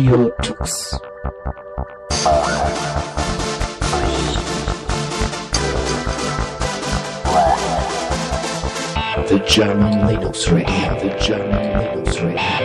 Tux. The German Linux Radio, the German Linux Radio.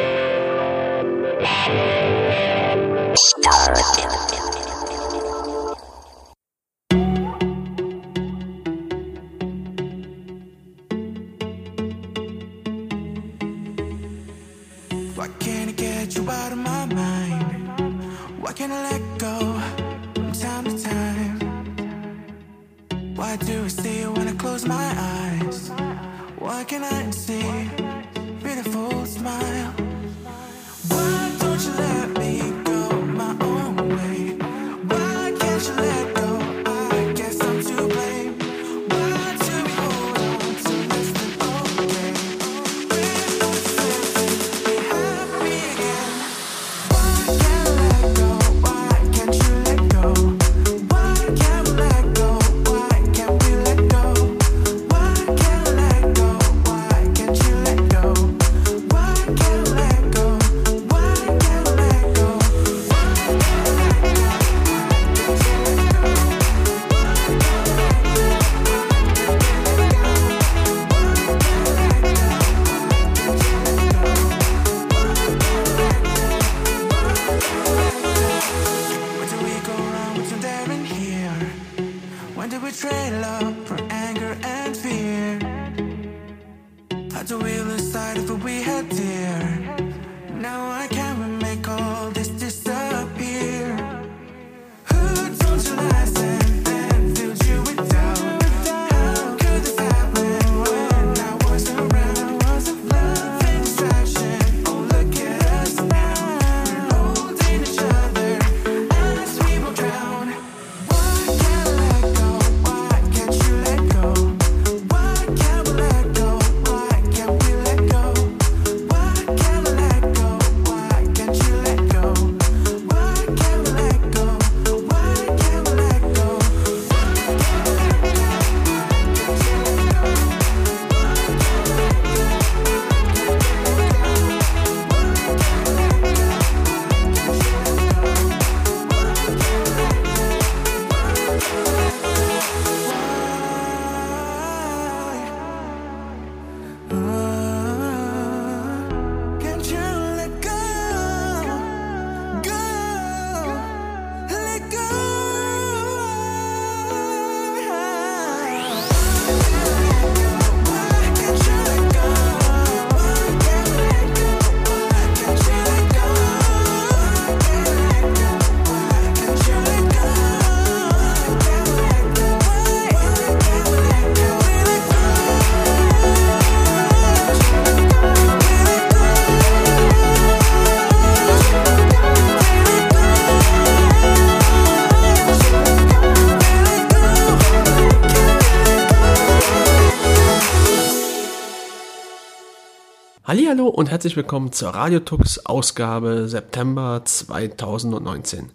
Hallihallo und herzlich willkommen zur Radiotux Ausgabe September 2019.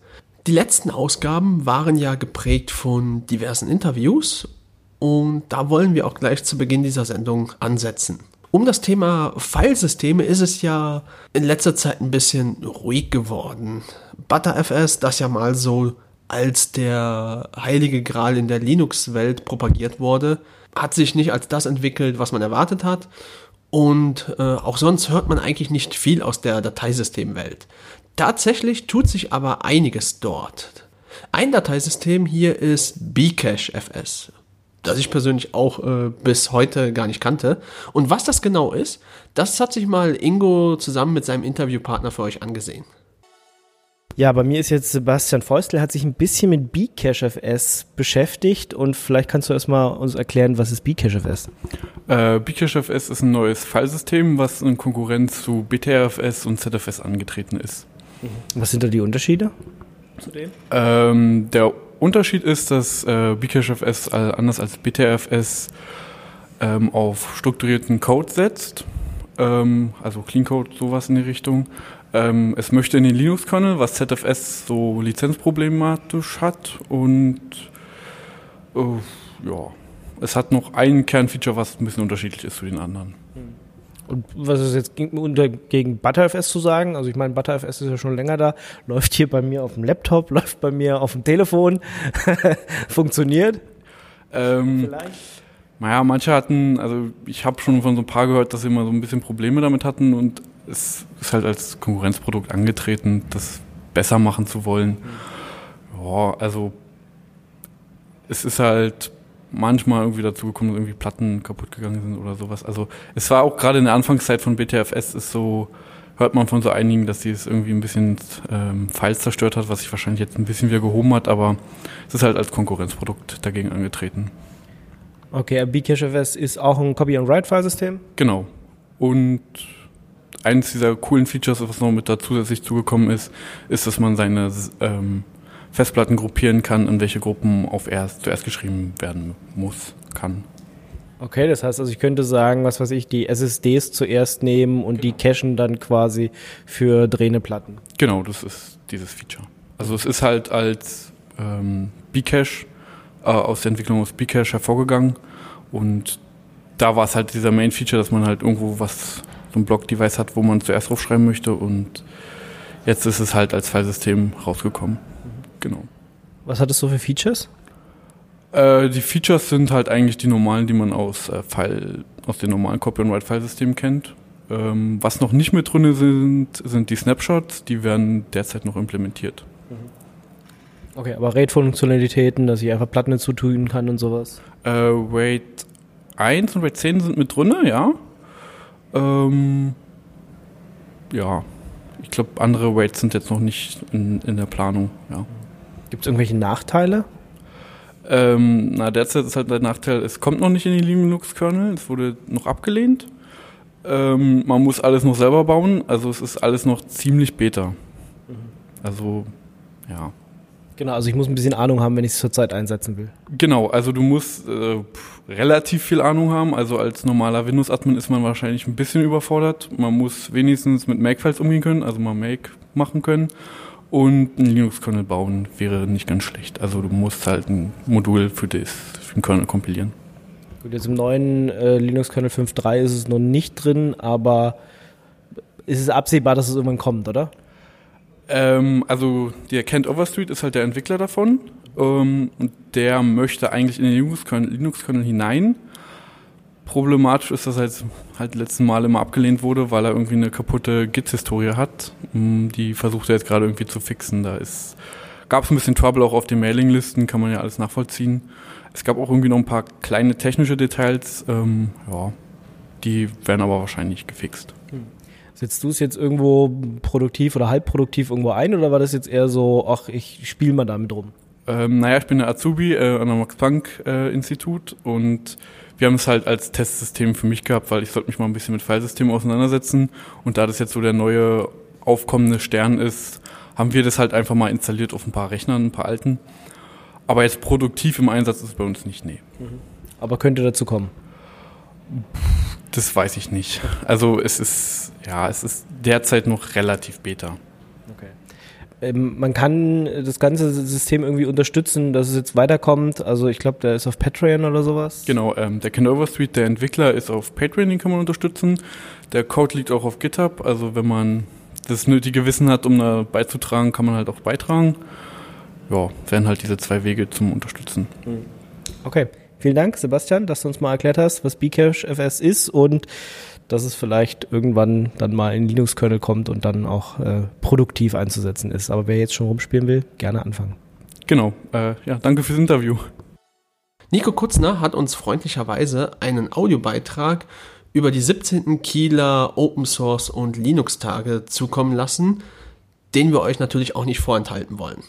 Die letzten Ausgaben waren ja geprägt von diversen Interviews und da wollen wir auch gleich zu Beginn dieser Sendung ansetzen. Um das Thema Filesysteme ist es ja in letzter Zeit ein bisschen ruhig geworden. ButterFS, das ja mal so als der heilige Gral in der Linux-Welt propagiert wurde, hat sich nicht als das entwickelt, was man erwartet hat. Und äh, auch sonst hört man eigentlich nicht viel aus der Dateisystemwelt. Tatsächlich tut sich aber einiges dort. Ein Dateisystem hier ist Bcache FS, das ich persönlich auch äh, bis heute gar nicht kannte. Und was das genau ist, das hat sich mal Ingo zusammen mit seinem Interviewpartner für euch angesehen. Ja, bei mir ist jetzt Sebastian Feustel, hat sich ein bisschen mit Bcachefs beschäftigt und vielleicht kannst du erstmal uns erklären, was ist Bcachefs? Äh, Bcachefs ist ein neues Filesystem, was in Konkurrenz zu BTRFS und ZFS angetreten ist. Was sind da die Unterschiede? Ähm, der Unterschied ist, dass äh, Bcachefs äh, anders als BTRFS ähm, auf strukturierten Code setzt, ähm, also Clean Code, sowas in die Richtung. Ähm, es möchte in den Linux-Kernel, was ZFS so lizenzproblematisch hat und äh, ja, es hat noch ein Kernfeature, was ein bisschen unterschiedlich ist zu den anderen. Und was ist jetzt gegen, gegen ButterFS zu sagen? Also ich meine, ButterFS ist ja schon länger da, läuft hier bei mir auf dem Laptop, läuft bei mir auf dem Telefon, funktioniert. Ähm, Vielleicht. naja, manche hatten, also ich habe schon von so ein paar gehört, dass sie immer so ein bisschen Probleme damit hatten und es ist halt als Konkurrenzprodukt angetreten, das besser machen zu wollen. Ja, also es ist halt manchmal irgendwie dazu gekommen, dass irgendwie Platten kaputt gegangen sind oder sowas. Also es war auch gerade in der Anfangszeit von BTFS ist so, hört man von so einigen, dass sie es irgendwie ein bisschen ähm, Files zerstört hat, was sich wahrscheinlich jetzt ein bisschen wieder gehoben hat, aber es ist halt als Konkurrenzprodukt dagegen angetreten. Okay, BCacheFS ist auch ein Copy-and-Write-File-System. Genau. Und eines dieser coolen Features, was noch mit da zusätzlich zugekommen ist, ist, dass man seine ähm, Festplatten gruppieren kann, in welche Gruppen auf erst zuerst geschrieben werden muss, kann. Okay, das heißt also, ich könnte sagen, was weiß ich, die SSDs zuerst nehmen und die cachen dann quasi für drehende Platten. Genau, das ist dieses Feature. Also es ist halt als ähm, Bcache äh, aus der Entwicklung aus Bcache hervorgegangen und da war es halt dieser Main Feature, dass man halt irgendwo was so ein Block-Device hat, wo man zuerst draufschreiben möchte und jetzt ist es halt als Filesystem rausgekommen. Genau. Was hat es so für Features? Äh, die Features sind halt eigentlich die normalen, die man aus äh, File, aus den normalen Copy-and-Write-File-Systemen kennt. Ähm, was noch nicht mit drin sind, sind die Snapshots, die werden derzeit noch implementiert. Okay, aber RAID-Funktionalitäten, dass ich einfach Platten hinzutun kann und sowas. Äh, RAID 1 und RAID 10 sind mit drin, ja. Ähm, ja, ich glaube, andere RAIDs sind jetzt noch nicht in, in der Planung, ja. Gibt es irgendwelche Nachteile? Ähm, na, derzeit ist halt der Nachteil, es kommt noch nicht in die Linux-Kernel, es wurde noch abgelehnt. Ähm, man muss alles noch selber bauen, also es ist alles noch ziemlich beta. Also, ja. Genau, also ich muss ein bisschen Ahnung haben, wenn ich es zurzeit einsetzen will. Genau, also du musst äh, pff, relativ viel Ahnung haben. Also als normaler Windows-Admin ist man wahrscheinlich ein bisschen überfordert. Man muss wenigstens mit Make-Files umgehen können, also mal Make machen können. Und ein Linux-Kernel bauen wäre nicht ganz schlecht. Also du musst halt ein Modul für, das, für den Kernel kompilieren. Gut, jetzt im neuen äh, Linux-Kernel 5.3 ist es noch nicht drin, aber ist es absehbar, dass es irgendwann kommt, oder? Ähm, also der Kent Overstreet ist halt der Entwickler davon ähm, und der möchte eigentlich in den Linux-Kernel Linux hinein. Problematisch ist, dass er jetzt halt letzten Male immer abgelehnt wurde, weil er irgendwie eine kaputte Git-Historie hat. Mm, Die versucht er jetzt gerade irgendwie zu fixen. Da gab es ein bisschen Trouble auch auf den Mailinglisten, kann man ja alles nachvollziehen. Es gab auch irgendwie noch ein paar kleine technische Details, ähm, ja, die werden aber wahrscheinlich gefixt. Setzt du es jetzt irgendwo produktiv oder halbproduktiv irgendwo ein oder war das jetzt eher so, ach, ich spiele mal damit rum? Ähm, naja, ich bin der Azubi äh, an der Max-Planck-Institut und wir haben es halt als Testsystem für mich gehabt, weil ich sollte mich mal ein bisschen mit Filesystemen auseinandersetzen und da das jetzt so der neue aufkommende Stern ist, haben wir das halt einfach mal installiert auf ein paar Rechnern, ein paar alten. Aber jetzt produktiv im Einsatz ist es bei uns nicht, nee. Aber könnte dazu kommen. Das weiß ich nicht. Also es ist, ja, es ist derzeit noch relativ beta. Ähm, man kann das ganze System irgendwie unterstützen, dass es jetzt weiterkommt. Also ich glaube, der ist auf Patreon oder sowas. Genau, ähm, der Ken Overstreet, der Entwickler, ist auf Patreon, den kann man unterstützen. Der Code liegt auch auf GitHub, also wenn man das nötige Wissen hat, um da beizutragen, kann man halt auch beitragen. Ja, wären halt diese zwei Wege zum Unterstützen. Okay, vielen Dank, Sebastian, dass du uns mal erklärt hast, was Bcache FS ist und dass es vielleicht irgendwann dann mal in Linux-Kernel kommt und dann auch äh, produktiv einzusetzen ist. Aber wer jetzt schon rumspielen will, gerne anfangen. Genau, äh, ja, danke fürs Interview. Nico Kutzner hat uns freundlicherweise einen Audiobeitrag über die 17. Kieler Open Source und Linux Tage zukommen lassen, den wir euch natürlich auch nicht vorenthalten wollen.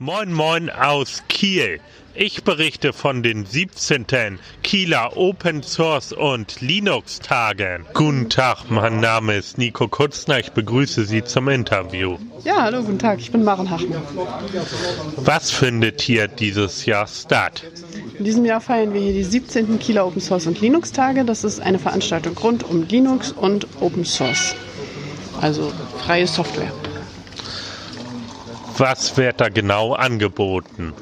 Moin Moin aus Kiel. Ich berichte von den 17. Kieler Open Source und Linux Tagen. Guten Tag, mein Name ist Nico Kutzner. Ich begrüße Sie zum Interview. Ja, hallo, guten Tag, ich bin Maren Hachmann. Was findet hier dieses Jahr statt? In diesem Jahr feiern wir hier die 17. Kieler Open Source und Linux Tage. Das ist eine Veranstaltung rund um Linux und Open Source. Also freie Software. Was wird da genau angeboten?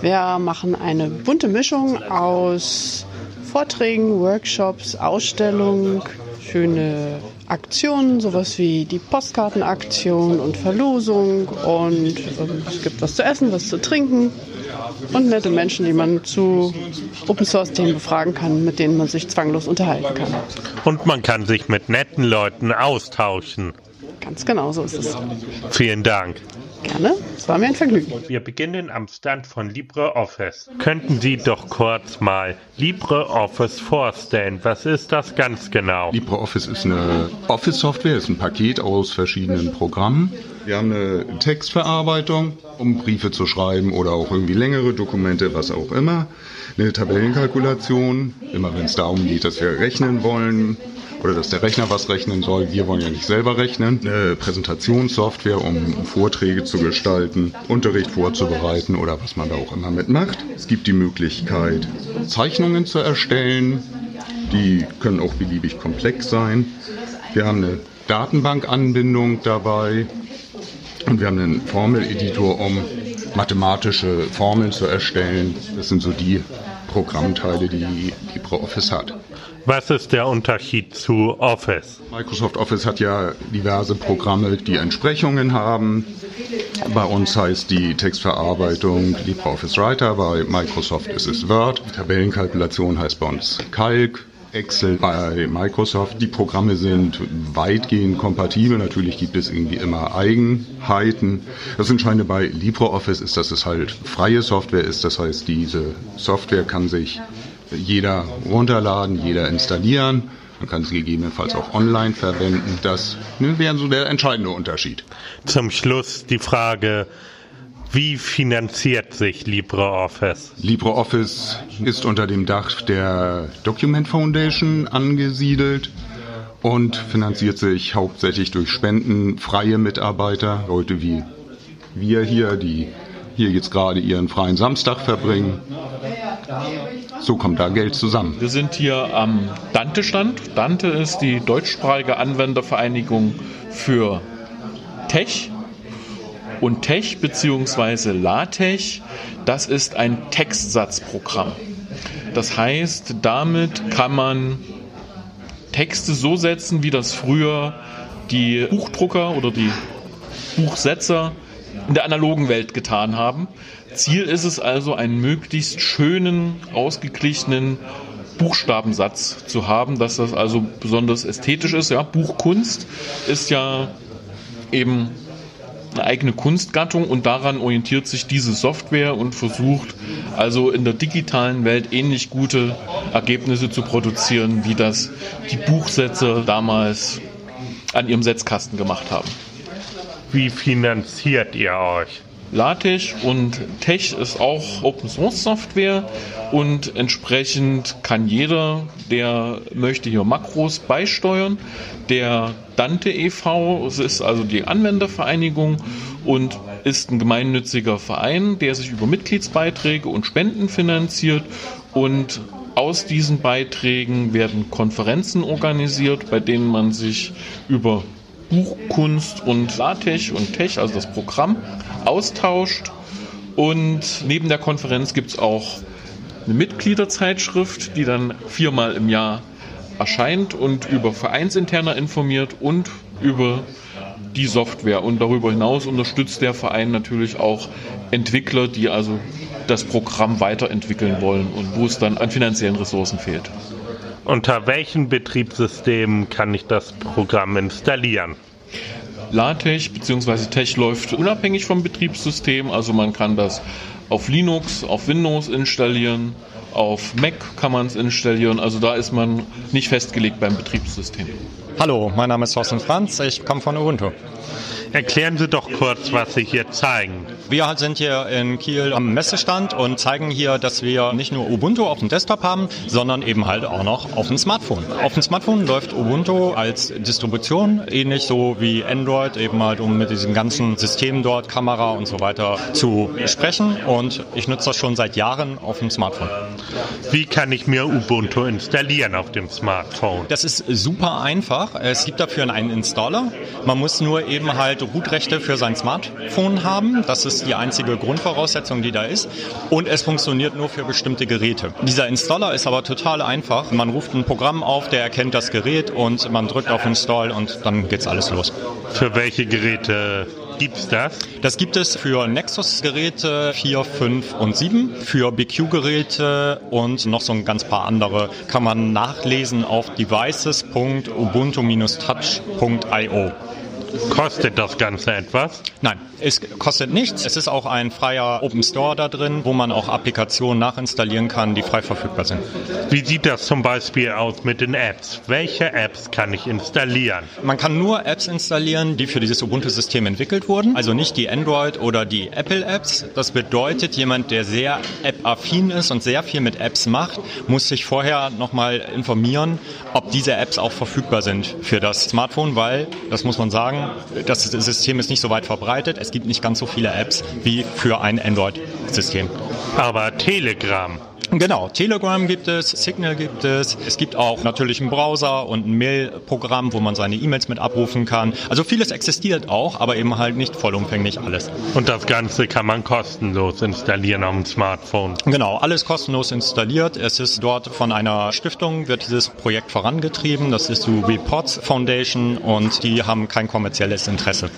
Wir machen eine bunte Mischung aus Vorträgen, Workshops, Ausstellungen, schöne Aktionen, sowas wie die Postkartenaktion und Verlosung und ähm, es gibt was zu essen, was zu trinken und nette Menschen, die man zu Open Source Themen befragen kann, mit denen man sich zwanglos unterhalten kann. Und man kann sich mit netten Leuten austauschen. Ganz genau so ist es. Vielen Dank. Gerne, es war mir ein Vergnügen. Wir beginnen am Stand von LibreOffice. Könnten Sie doch kurz mal LibreOffice vorstellen? Was ist das ganz genau? LibreOffice ist eine Office-Software, ist ein Paket aus verschiedenen Programmen. Wir haben eine Textverarbeitung, um Briefe zu schreiben oder auch irgendwie längere Dokumente, was auch immer. Eine Tabellenkalkulation, immer wenn es darum geht, dass wir rechnen wollen oder dass der Rechner was rechnen soll. Wir wollen ja nicht selber rechnen. Eine Präsentationssoftware, um Vorträge zu gestalten, Unterricht vorzubereiten oder was man da auch immer mitmacht. Es gibt die Möglichkeit, Zeichnungen zu erstellen. Die können auch beliebig komplex sein. Wir haben eine Datenbankanbindung dabei und wir haben einen Formeleditor, um mathematische Formeln zu erstellen. Das sind so die Programmteile, die LibreOffice hat. Was ist der Unterschied zu Office? Microsoft Office hat ja diverse Programme, die Entsprechungen haben. Bei uns heißt die Textverarbeitung LibreOffice Writer, bei Microsoft ist es Word. Tabellenkalkulation heißt bei uns Calc. Excel bei Microsoft. Die Programme sind weitgehend kompatibel. Natürlich gibt es irgendwie immer Eigenheiten. Das Entscheidende bei LibreOffice ist, dass es halt freie Software ist. Das heißt, diese Software kann sich jeder runterladen, jeder installieren. Man kann sie gegebenenfalls auch online verwenden. Das ne, wäre so der entscheidende Unterschied. Zum Schluss die Frage, wie finanziert sich LibreOffice? LibreOffice ist unter dem Dach der Document Foundation angesiedelt und finanziert sich hauptsächlich durch Spenden, freie Mitarbeiter, Leute wie wir hier, die hier jetzt gerade ihren freien Samstag verbringen. So kommt da Geld zusammen. Wir sind hier am Dante-Stand. Dante ist die deutschsprachige Anwendervereinigung für Tech. Und Tech bzw. LaTeX, das ist ein Textsatzprogramm. Das heißt, damit kann man Texte so setzen, wie das früher die Buchdrucker oder die Buchsetzer in der analogen Welt getan haben. Ziel ist es also, einen möglichst schönen, ausgeglichenen Buchstabensatz zu haben, dass das also besonders ästhetisch ist. Ja, Buchkunst ist ja eben eine eigene Kunstgattung und daran orientiert sich diese Software und versucht also in der digitalen Welt ähnlich gute Ergebnisse zu produzieren, wie das die Buchsetzer damals an ihrem Setzkasten gemacht haben. Wie finanziert ihr euch? LaTeX und Tech ist auch Open Source Software und entsprechend kann jeder, der möchte hier Makros beisteuern. Der Dante e.V. ist also die Anwendervereinigung und ist ein gemeinnütziger Verein, der sich über Mitgliedsbeiträge und Spenden finanziert und aus diesen Beiträgen werden Konferenzen organisiert, bei denen man sich über Buchkunst und LaTeX und Tech, also das Programm, austauscht. Und neben der Konferenz gibt es auch eine Mitgliederzeitschrift, die dann viermal im Jahr erscheint und über Vereinsinterner informiert und über die Software. Und darüber hinaus unterstützt der Verein natürlich auch Entwickler, die also das Programm weiterentwickeln wollen und wo es dann an finanziellen Ressourcen fehlt. Unter welchem Betriebssystem kann ich das Programm installieren? LaTeX bzw. Tech läuft unabhängig vom Betriebssystem, also man kann das auf Linux, auf Windows installieren, auf Mac kann man es installieren, also da ist man nicht festgelegt beim Betriebssystem. Hallo, mein Name ist Thorsten Franz, ich komme von Ubuntu. Erklären Sie doch kurz, was Sie hier zeigen. Wir sind hier in Kiel am Messestand und zeigen hier, dass wir nicht nur Ubuntu auf dem Desktop haben, sondern eben halt auch noch auf dem Smartphone. Auf dem Smartphone läuft Ubuntu als Distribution, ähnlich so wie Android, eben halt um mit diesem ganzen System dort, Kamera und so weiter zu sprechen. Und ich nutze das schon seit Jahren auf dem Smartphone. Wie kann ich mir Ubuntu installieren auf dem Smartphone? Das ist super einfach. Es gibt dafür einen Installer. Man muss nur eben halt also Bootrechte für sein Smartphone haben. Das ist die einzige Grundvoraussetzung, die da ist. Und es funktioniert nur für bestimmte Geräte. Dieser Installer ist aber total einfach. Man ruft ein Programm auf, der erkennt das Gerät und man drückt auf Install und dann geht's alles los. Für welche Geräte gibt's das? Das gibt es für Nexus-Geräte 4, 5 und 7, für BQ-Geräte und noch so ein ganz paar andere kann man nachlesen auf devices.ubuntu-touch.io. Kostet das Ganze etwas? Nein, es kostet nichts. Es ist auch ein freier Open Store da drin, wo man auch Applikationen nachinstallieren kann, die frei verfügbar sind. Wie sieht das zum Beispiel aus mit den Apps? Welche Apps kann ich installieren? Man kann nur Apps installieren, die für dieses Ubuntu-System entwickelt wurden, also nicht die Android- oder die Apple-Apps. Das bedeutet, jemand, der sehr App-affin ist und sehr viel mit Apps macht, muss sich vorher nochmal informieren, ob diese Apps auch verfügbar sind für das Smartphone, weil, das muss man sagen, das System ist nicht so weit verbreitet. Es gibt nicht ganz so viele Apps wie für ein Android-System. Aber Telegram. Genau, Telegram gibt es, Signal gibt es. Es gibt auch natürlich einen Browser und ein Mail-Programm, wo man seine E-Mails mit abrufen kann. Also vieles existiert auch, aber eben halt nicht vollumfänglich alles. Und das Ganze kann man kostenlos installieren auf dem Smartphone. Genau, alles kostenlos installiert. Es ist dort von einer Stiftung, wird dieses Projekt vorangetrieben. Das ist die Reports Foundation und die haben kein kommerzielles Interesse.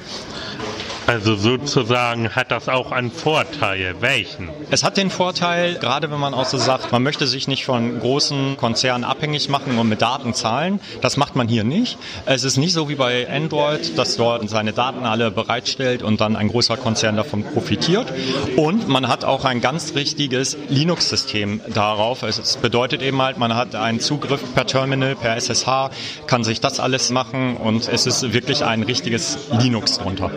Also sozusagen hat das auch einen Vorteil. Welchen? Es hat den Vorteil, gerade wenn man auch so sagt, man möchte sich nicht von großen Konzernen abhängig machen und mit Daten zahlen. Das macht man hier nicht. Es ist nicht so wie bei Android, dass dort seine Daten alle bereitstellt und dann ein großer Konzern davon profitiert. Und man hat auch ein ganz richtiges Linux-System darauf. Es bedeutet eben halt, man hat einen Zugriff per Terminal, per SSH, kann sich das alles machen und es ist wirklich ein richtiges Linux drunter.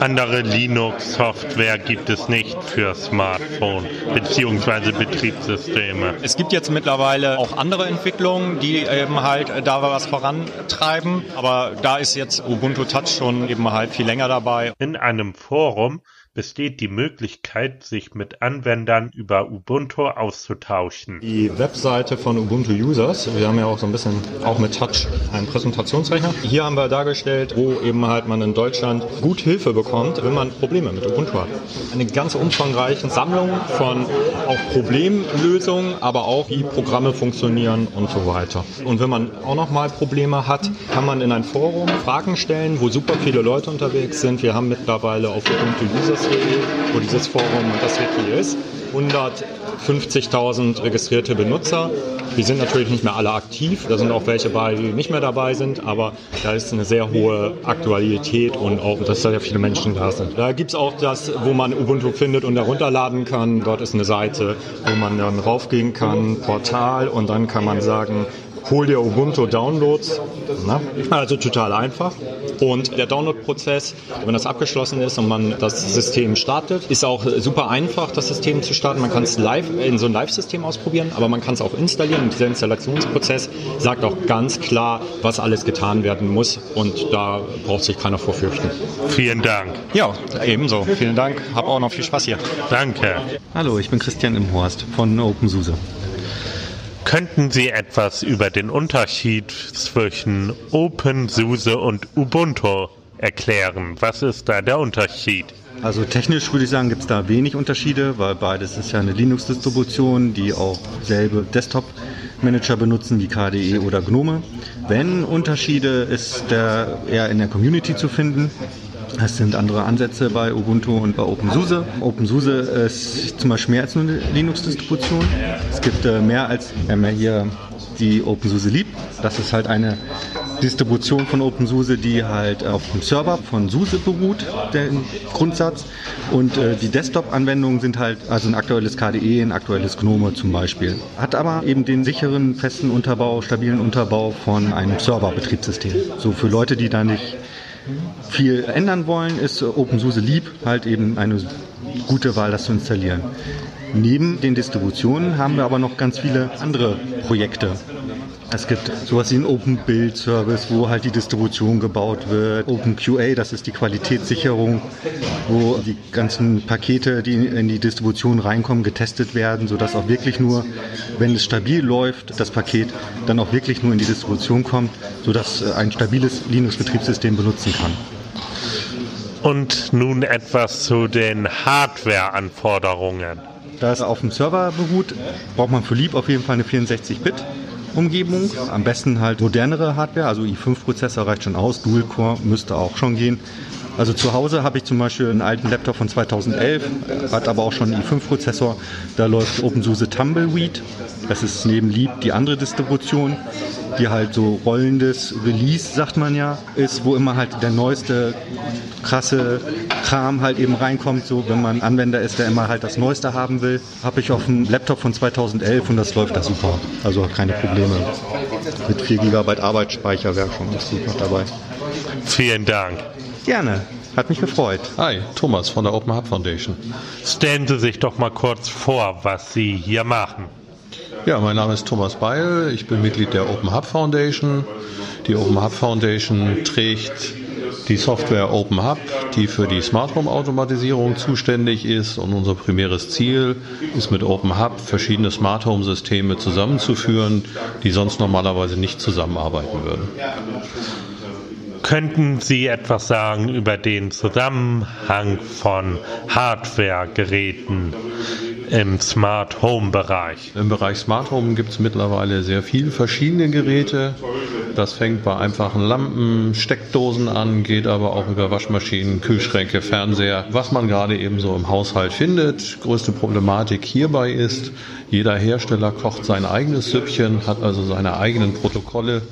Andere Linux-Software gibt es nicht für Smartphone bzw. Betriebssysteme. Es gibt jetzt mittlerweile auch andere Entwicklungen, die eben halt da was vorantreiben, aber da ist jetzt Ubuntu Touch schon eben halt viel länger dabei. In einem Forum besteht die Möglichkeit, sich mit Anwendern über Ubuntu auszutauschen. Die Webseite von Ubuntu Users, wir haben ja auch so ein bisschen auch mit Touch einen Präsentationsrechner. Hier haben wir dargestellt, wo eben halt man in Deutschland gut Hilfe bekommt, wenn man Probleme mit Ubuntu hat. Eine ganz umfangreiche Sammlung von auch Problemlösungen, aber auch wie Programme funktionieren und so weiter. Und wenn man auch noch mal Probleme hat, kann man in ein Forum Fragen stellen, wo super viele Leute unterwegs sind. Wir haben mittlerweile auf Ubuntu Users wo dieses Forum und das Wiki ist. 150.000 registrierte Benutzer. Die sind natürlich nicht mehr alle aktiv. Da sind auch welche bei, die nicht mehr dabei sind, aber da ist eine sehr hohe Aktualität und auch, dass da ja viele Menschen da sind. Da gibt es auch das, wo man Ubuntu findet und herunterladen kann. Dort ist eine Seite, wo man dann raufgehen kann, Portal und dann kann man sagen, hol dir Ubuntu Downloads. Na? Also total einfach. Und der Download-Prozess, wenn das abgeschlossen ist und man das System startet, ist auch super einfach, das System zu starten. Man kann es live in so ein Live-System ausprobieren, aber man kann es auch installieren. Und dieser Installationsprozess sagt auch ganz klar, was alles getan werden muss. Und da braucht sich keiner vorfürchten. Vielen Dank. Ja, ebenso. Vielen Dank. Hab auch noch viel Spaß hier. Danke. Hallo, ich bin Christian Imhorst von OpenSUSE. Könnten Sie etwas über den Unterschied zwischen OpenSUSE und Ubuntu erklären? Was ist da der Unterschied? Also technisch würde ich sagen, gibt es da wenig Unterschiede, weil beides ist ja eine Linux-Distribution, die auch selbe Desktop-Manager benutzen wie KDE oder GNOME. Wenn Unterschiede ist der eher in der Community zu finden. Es sind andere Ansätze bei Ubuntu und bei OpenSUSE. OpenSUSE ist zum Beispiel mehr als nur eine Linux-Distribution. Es gibt äh, mehr als, haben ja hier die OpenSUSE Leap. Das ist halt eine Distribution von OpenSUSE, die halt auf dem Server von SUSE beruht, der Grundsatz. Und äh, die Desktop-Anwendungen sind halt, also ein aktuelles KDE, ein aktuelles GNOME zum Beispiel. Hat aber eben den sicheren, festen Unterbau, stabilen Unterbau von einem Server-Betriebssystem. So für Leute, die da nicht viel ändern wollen, ist OpenSUSE Leap halt eben eine gute Wahl, das zu installieren. Neben den Distributionen haben wir aber noch ganz viele andere Projekte. Es gibt sowas wie einen Open Build Service, wo halt die Distribution gebaut wird. Open QA, das ist die Qualitätssicherung, wo die ganzen Pakete, die in die Distribution reinkommen, getestet werden, sodass auch wirklich nur, wenn es stabil läuft, das Paket dann auch wirklich nur in die Distribution kommt, sodass ein stabiles Linux-Betriebssystem benutzen kann. Und nun etwas zu den Hardware-Anforderungen. Da es auf dem Server beruht, braucht man für Leap auf jeden Fall eine 64-Bit. Umgebung, am besten halt modernere Hardware, also i5-Prozessor reicht schon aus, Dual-Core müsste auch schon gehen. Also zu Hause habe ich zum Beispiel einen alten Laptop von 2011, hat aber auch schon einen i5-Prozessor. Da läuft OpenSUSE Tumbleweed. Das ist neben Leap die andere Distribution, die halt so rollendes Release, sagt man ja, ist, wo immer halt der neueste krasse Kram halt eben reinkommt. So, wenn man Anwender ist, der immer halt das Neueste haben will, habe ich auf dem Laptop von 2011 und das läuft da super. Also keine Probleme. Mit 4 GB Arbeitsspeicher wäre schon ganz gut noch dabei. Vielen Dank. Gerne. Hat mich gefreut. Hi, Thomas von der Open Hub Foundation. Stellen Sie sich doch mal kurz vor, was Sie hier machen. Ja, mein Name ist Thomas Beil. Ich bin Mitglied der Open Hub Foundation. Die Open Hub Foundation trägt die Software Open Hub, die für die Smart Home Automatisierung zuständig ist. Und unser primäres Ziel ist mit Open Hub verschiedene Smart Home Systeme zusammenzuführen, die sonst normalerweise nicht zusammenarbeiten würden. Könnten Sie etwas sagen über den Zusammenhang von Hardware-Geräten im Smart Home Bereich? Im Bereich Smart Home gibt es mittlerweile sehr viele verschiedene Geräte. Das fängt bei einfachen Lampen, Steckdosen an, geht aber auch über Waschmaschinen, Kühlschränke, Fernseher, was man gerade eben so im Haushalt findet. Größte Problematik hierbei ist, jeder Hersteller kocht sein eigenes Süppchen, hat also seine eigenen Protokolle,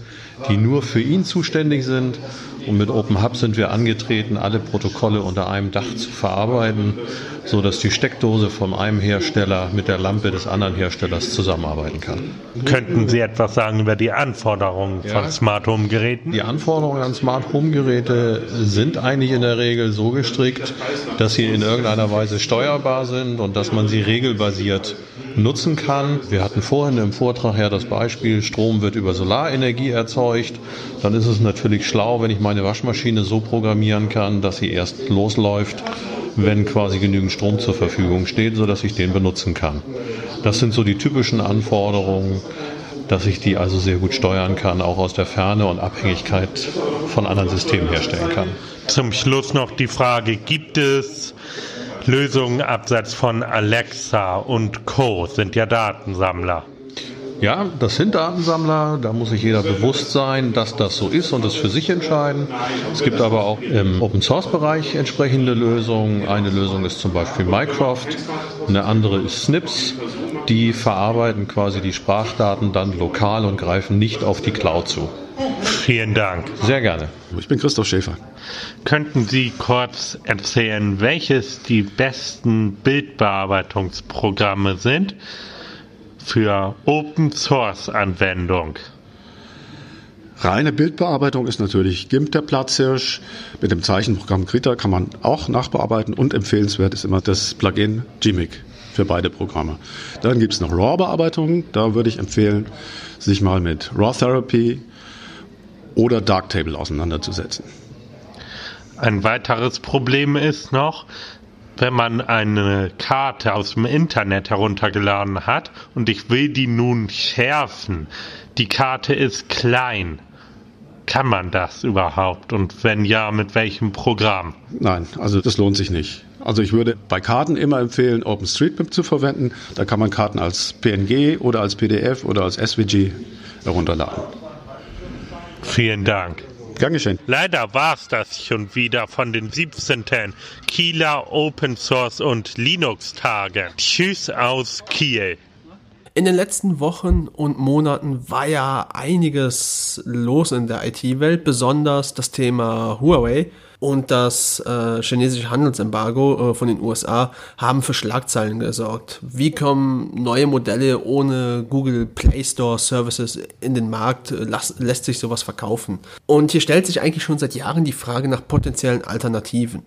die nur für ihn zuständig sind. Und mit Open Hub sind wir angetreten, alle Protokolle unter einem Dach zu verarbeiten, so dass die Steckdose von einem Hersteller mit der Lampe des anderen Herstellers zusammenarbeiten kann. Könnten Sie etwas sagen über die Anforderungen Ja. von Smart Home Geräten? Die Anforderungen an Smart Home Geräte sind eigentlich in der Regel so gestrickt, dass sie in irgendeiner Weise steuerbar sind und dass man sie regelbasiert nutzen kann. Wir hatten vorhin im Vortrag ja das Beispiel, Strom wird über Solarenergie erzeugt. Dann ist es natürlich schlau, wenn ich meine Waschmaschine so programmieren kann, dass sie erst losläuft, wenn quasi genügend Strom zur Verfügung steht, sodass ich den benutzen kann. Das sind so die typischen Anforderungen, dass ich die also sehr gut steuern kann, auch aus der Ferne und Abhängigkeit von anderen Systemen herstellen kann. Zum Schluss noch die Frage, gibt es Lösungen abseits von Alexa und Co. sind ja Datensammler? Ja, das sind Datensammler, da muss sich jeder bewusst sein, dass das so ist und es für sich entscheiden. Es gibt aber auch im Open Source Bereich entsprechende Lösungen. Eine Lösung ist zum Beispiel Mycroft, eine andere ist Snips. Die verarbeiten quasi die Sprachdaten dann lokal und greifen nicht auf die Cloud zu. Vielen Dank. Sehr gerne. Ich bin Christoph Schäfer. Könnten Sie kurz erzählen, welches die besten Bildbearbeitungsprogramme sind für Open Source Anwendung? Reine Bildbearbeitung ist natürlich GIMP der Platzhirsch. Mit dem Zeichenprogramm Krita kann man auch nachbearbeiten und empfehlenswert ist immer das Plugin Gmic für beide Programme. Dann gibt es noch RAW-Bearbeitung. Da würde ich empfehlen, sich mal mit RAW Therapy oder Darktable auseinanderzusetzen. Ein weiteres Problem ist noch, wenn man eine Karte aus dem Internet heruntergeladen hat und ich will die nun schärfen. Die Karte ist klein. Kann man das überhaupt? Und wenn ja, mit welchem Programm? Nein, also das lohnt sich nicht. Also ich würde bei Karten immer empfehlen, OpenStreetMap zu verwenden. Da kann man Karten als PNG oder als PDF oder als SVG herunterladen. Vielen Dank. Geschehen. Leider war's das schon wieder von den 17. Kieler Open Source und Linux Tagen. Tschüss aus Kiel. In den letzten Wochen und Monaten war ja einiges los in der IT-Welt, besonders das Thema Huawei und das äh, chinesische Handelsembargo äh, von den USA haben für Schlagzeilen gesorgt. Wie kommen neue Modelle ohne Google Play Store Services in den Markt? Lass, lässt sich sowas verkaufen? Und hier stellt sich eigentlich schon seit Jahren die Frage nach potenziellen Alternativen.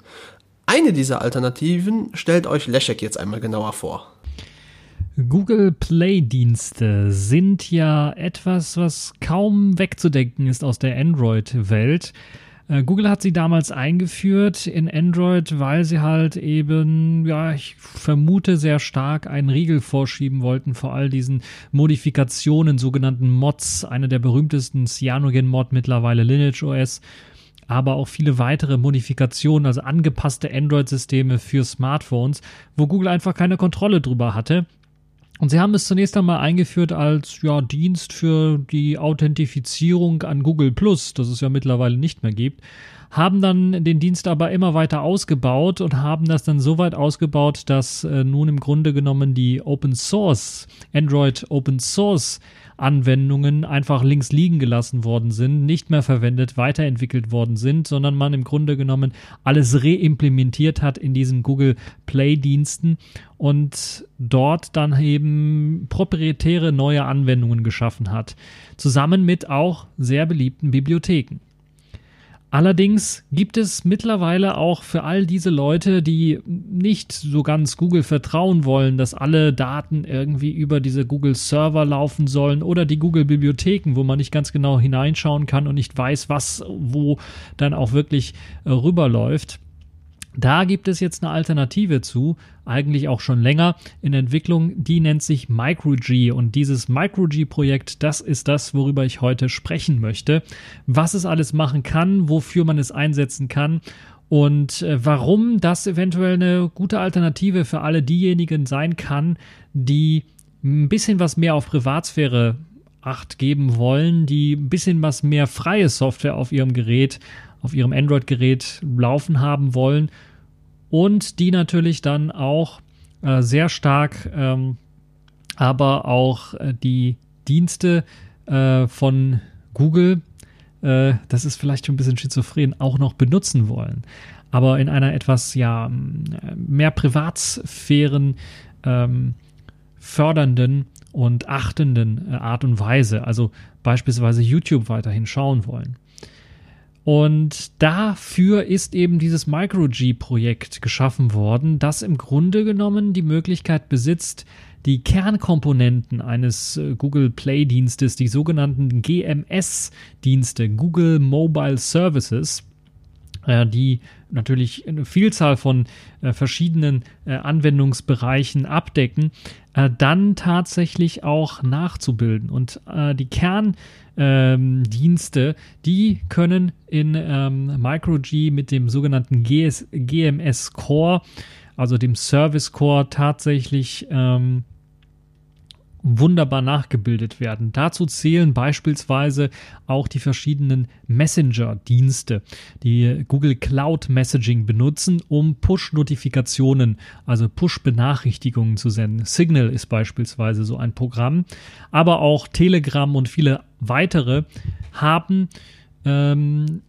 Eine dieser Alternativen stellt euch Leszek jetzt einmal genauer vor. Google Play-Dienste sind ja etwas, was kaum wegzudenken ist aus der Android-Welt. Äh, Google hat sie damals eingeführt in Android, weil sie halt eben, ja, ich vermute sehr stark einen Riegel vorschieben wollten vor all diesen Modifikationen, sogenannten Mods. Eine der berühmtesten Cyanogen-Mod mittlerweile Lineage OS. aber auch viele weitere Modifikationen, also angepasste Android-Systeme für Smartphones, wo Google einfach keine Kontrolle drüber hatte. Und sie haben es zunächst einmal eingeführt als ja, Dienst für die Authentifizierung an Google Plus, das es ja mittlerweile nicht mehr gibt haben dann den Dienst aber immer weiter ausgebaut und haben das dann so weit ausgebaut, dass äh, nun im Grunde genommen die Open Source, Android Open Source Anwendungen einfach links liegen gelassen worden sind, nicht mehr verwendet, weiterentwickelt worden sind, sondern man im Grunde genommen alles reimplementiert hat in diesen Google Play Diensten und dort dann eben proprietäre neue Anwendungen geschaffen hat, zusammen mit auch sehr beliebten Bibliotheken. Allerdings gibt es mittlerweile auch für all diese Leute, die nicht so ganz Google vertrauen wollen, dass alle Daten irgendwie über diese Google Server laufen sollen oder die Google Bibliotheken, wo man nicht ganz genau hineinschauen kann und nicht weiß, was wo dann auch wirklich äh, rüberläuft da gibt es jetzt eine Alternative zu, eigentlich auch schon länger in Entwicklung, die nennt sich MicroG. Und dieses MicroG-Projekt, das ist das, worüber ich heute sprechen möchte, was es alles machen kann, wofür man es einsetzen kann und äh, warum das eventuell eine gute Alternative für alle diejenigen sein kann, die ein bisschen was mehr auf Privatsphäre Acht geben wollen, die ein bisschen was mehr freie Software auf ihrem Gerät auf ihrem Android-Gerät laufen haben wollen und die natürlich dann auch äh, sehr stark, ähm, aber auch äh, die Dienste äh, von Google, äh, das ist vielleicht schon ein bisschen schizophren, auch noch benutzen wollen. Aber in einer etwas ja mehr Privatsphären ähm, fördernden und achtenden äh, Art und Weise, also beispielsweise YouTube weiterhin schauen wollen. Und dafür ist eben dieses MicroG-Projekt geschaffen worden, das im Grunde genommen die Möglichkeit besitzt, die Kernkomponenten eines äh, Google Play-Dienstes, die sogenannten GMS-Dienste, Google Mobile Services, äh, die natürlich eine Vielzahl von äh, verschiedenen Anwendungsbereichen abdecken, dann tatsächlich auch nachzubilden. Und die Kern ähm, Dienste, die können in ähm, MicroG mit dem sogenannten GS, GMS Core, also dem Service Core, tatsächlich ähm, wunderbar nachgebildet werden. Dazu zählen beispielsweise auch die verschiedenen Messenger-Dienste, die Google Cloud Messaging benutzen, um Push-Notifikationen, also Push-Benachrichtigungen zu senden. Signal ist beispielsweise so ein Programm, aber auch Telegram und viele weitere haben ähm,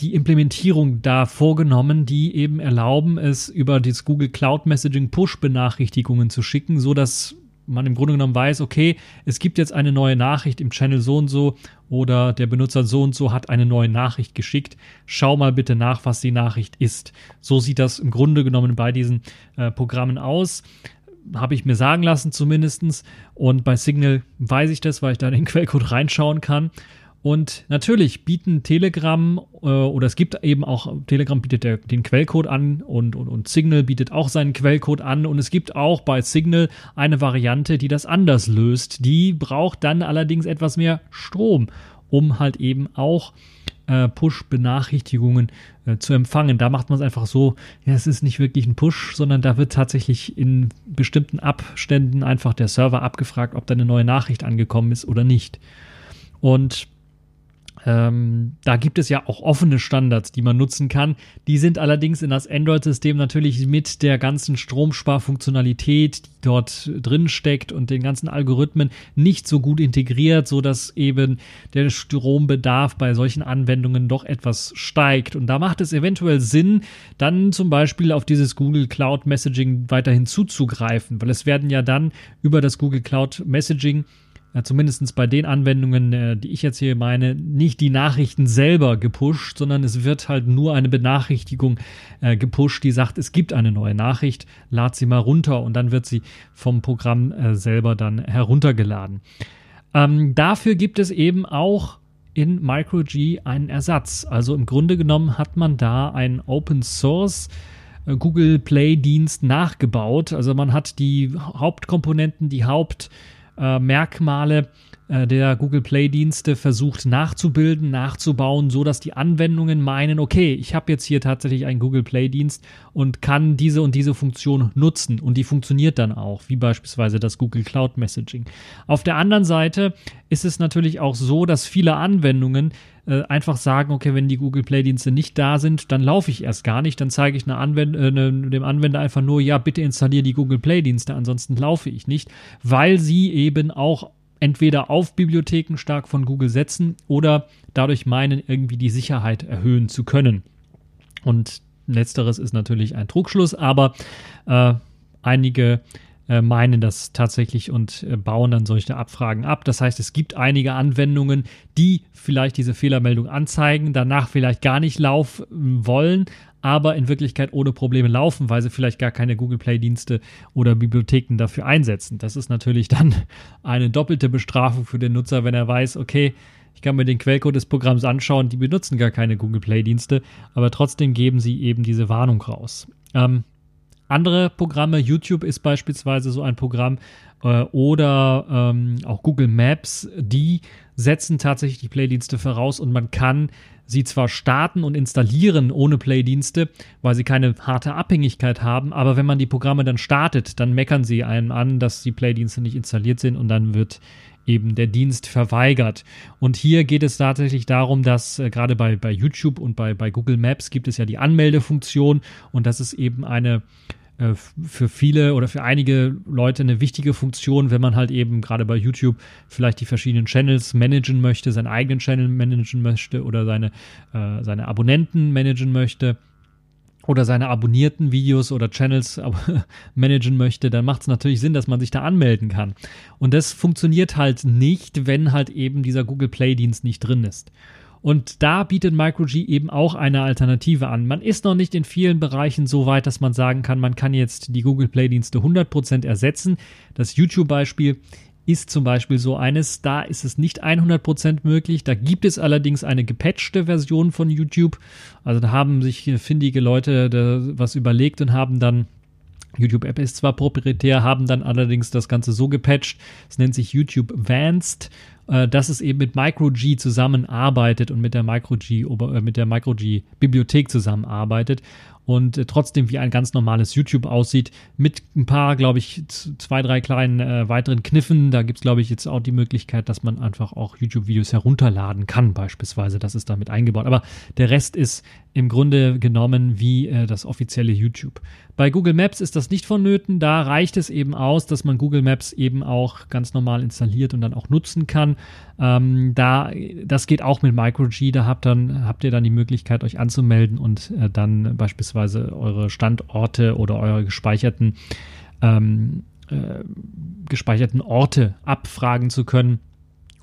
die Implementierung da vorgenommen, die eben erlauben, es über das Google Cloud Messaging Push-Benachrichtigungen zu schicken, so dass man im Grunde genommen weiß, okay, es gibt jetzt eine neue Nachricht im Channel so und so oder der Benutzer so und so hat eine neue Nachricht geschickt. Schau mal bitte nach, was die Nachricht ist. So sieht das im Grunde genommen bei diesen äh, Programmen aus. Habe ich mir sagen lassen zumindestens Und bei Signal weiß ich das, weil ich da in den Quellcode reinschauen kann. Und natürlich bieten Telegram äh, oder es gibt eben auch, Telegram bietet der, den Quellcode an und, und, und Signal bietet auch seinen Quellcode an und es gibt auch bei Signal eine Variante, die das anders löst. Die braucht dann allerdings etwas mehr Strom, um halt eben auch äh, Push-Benachrichtigungen äh, zu empfangen. Da macht man es einfach so, ja, es ist nicht wirklich ein Push, sondern da wird tatsächlich in bestimmten Abständen einfach der Server abgefragt, ob da eine neue Nachricht angekommen ist oder nicht. Und ähm, da gibt es ja auch offene Standards, die man nutzen kann. Die sind allerdings in das Android-System natürlich mit der ganzen Stromsparfunktionalität, die dort drin steckt und den ganzen Algorithmen nicht so gut integriert, so dass eben der Strombedarf bei solchen Anwendungen doch etwas steigt. Und da macht es eventuell Sinn, dann zum Beispiel auf dieses Google Cloud Messaging weiterhin zuzugreifen, weil es werden ja dann über das Google Cloud Messaging ja, zumindest bei den Anwendungen, äh, die ich jetzt hier meine, nicht die Nachrichten selber gepusht, sondern es wird halt nur eine Benachrichtigung äh, gepusht, die sagt, es gibt eine neue Nachricht, lad sie mal runter und dann wird sie vom Programm äh, selber dann heruntergeladen. Ähm, dafür gibt es eben auch in MicroG einen Ersatz. Also im Grunde genommen hat man da einen Open Source äh, Google Play Dienst nachgebaut. Also man hat die Hauptkomponenten, die Haupt äh, Merkmale äh, der Google Play Dienste versucht nachzubilden, nachzubauen, so dass die Anwendungen meinen, okay, ich habe jetzt hier tatsächlich einen Google Play Dienst und kann diese und diese Funktion nutzen und die funktioniert dann auch, wie beispielsweise das Google Cloud Messaging. Auf der anderen Seite ist es natürlich auch so, dass viele Anwendungen äh, einfach sagen, okay, wenn die Google Play-Dienste nicht da sind, dann laufe ich erst gar nicht. Dann zeige ich Anwend äh, ne, dem Anwender einfach nur, ja, bitte installiere die Google Play-Dienste, ansonsten laufe ich nicht, weil sie eben auch entweder auf Bibliotheken stark von Google setzen oder dadurch meinen, irgendwie die Sicherheit erhöhen zu können. Und letzteres ist natürlich ein Trugschluss, aber äh, einige meinen das tatsächlich und äh, bauen dann solche Abfragen ab. Das heißt, es gibt einige Anwendungen, die vielleicht diese Fehlermeldung anzeigen, danach vielleicht gar nicht laufen wollen, aber in Wirklichkeit ohne Probleme laufen, weil sie vielleicht gar keine Google Play-Dienste oder Bibliotheken dafür einsetzen. Das ist natürlich dann eine doppelte Bestrafung für den Nutzer, wenn er weiß, okay, ich kann mir den Quellcode des Programms anschauen, die benutzen gar keine Google Play-Dienste, aber trotzdem geben sie eben diese Warnung raus. Ähm, andere Programme, YouTube ist beispielsweise so ein Programm äh, oder ähm, auch Google Maps, die setzen tatsächlich die Playdienste voraus und man kann sie zwar starten und installieren ohne Playdienste, weil sie keine harte Abhängigkeit haben, aber wenn man die Programme dann startet, dann meckern sie einen an, dass die Playdienste nicht installiert sind und dann wird eben der Dienst verweigert. Und hier geht es tatsächlich darum, dass äh, gerade bei, bei YouTube und bei, bei Google Maps gibt es ja die Anmeldefunktion und das ist eben eine für viele oder für einige Leute eine wichtige Funktion, wenn man halt eben gerade bei YouTube vielleicht die verschiedenen Channels managen möchte, seinen eigenen Channel managen möchte oder seine, äh, seine Abonnenten managen möchte oder seine abonnierten Videos oder Channels managen möchte, dann macht es natürlich Sinn, dass man sich da anmelden kann. Und das funktioniert halt nicht, wenn halt eben dieser Google Play Dienst nicht drin ist. Und da bietet MicroG eben auch eine Alternative an. Man ist noch nicht in vielen Bereichen so weit, dass man sagen kann, man kann jetzt die Google Play Dienste 100% ersetzen. Das YouTube-Beispiel ist zum Beispiel so eines. Da ist es nicht 100% möglich. Da gibt es allerdings eine gepatchte Version von YouTube. Also da haben sich findige Leute was überlegt und haben dann YouTube-App ist zwar proprietär, haben dann allerdings das Ganze so gepatcht. Es nennt sich YouTube Advanced äh, dass es eben mit MicroG zusammenarbeitet und mit der MicroG, äh, mit der MicroG Bibliothek zusammenarbeitet und äh, trotzdem wie ein ganz normales YouTube aussieht, mit ein paar, glaube ich, zwei, drei kleinen äh, weiteren Kniffen. Da gibt es, glaube ich, jetzt auch die Möglichkeit, dass man einfach auch YouTube-Videos herunterladen kann, beispielsweise. Das ist damit eingebaut. Aber der Rest ist im Grunde genommen wie äh, das offizielle YouTube. Bei Google Maps ist das nicht vonnöten. Da reicht es eben aus, dass man Google Maps eben auch ganz normal installiert und dann auch nutzen kann. Ähm, da, das geht auch mit MicroG. Da habt, dann, habt ihr dann die Möglichkeit, euch anzumelden und äh, dann beispielsweise eure Standorte oder eure gespeicherten, ähm, äh, gespeicherten Orte abfragen zu können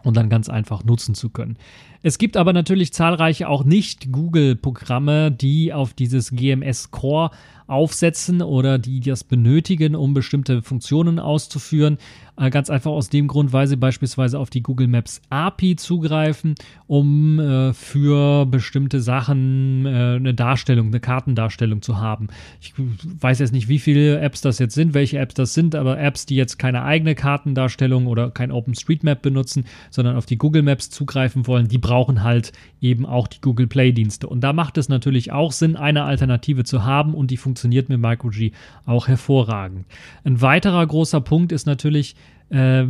und dann ganz einfach nutzen zu können. Es gibt aber natürlich zahlreiche auch nicht Google-Programme, die auf dieses GMS Core aufsetzen oder die das benötigen, um bestimmte Funktionen auszuführen. Äh, ganz einfach aus dem Grund, weil sie beispielsweise auf die Google Maps API zugreifen, um äh, für bestimmte Sachen äh, eine Darstellung, eine Kartendarstellung zu haben. Ich weiß jetzt nicht, wie viele Apps das jetzt sind, welche Apps das sind, aber Apps, die jetzt keine eigene Kartendarstellung oder kein OpenStreetMap benutzen, sondern auf die Google Maps zugreifen wollen, die brauchen halt eben auch die Google Play Dienste. Und da macht es natürlich auch Sinn, eine Alternative zu haben und die funktioniert mit MicroG auch hervorragend. Ein weiterer großer Punkt ist natürlich, äh,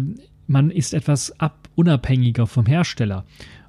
man ist etwas ab unabhängiger vom Hersteller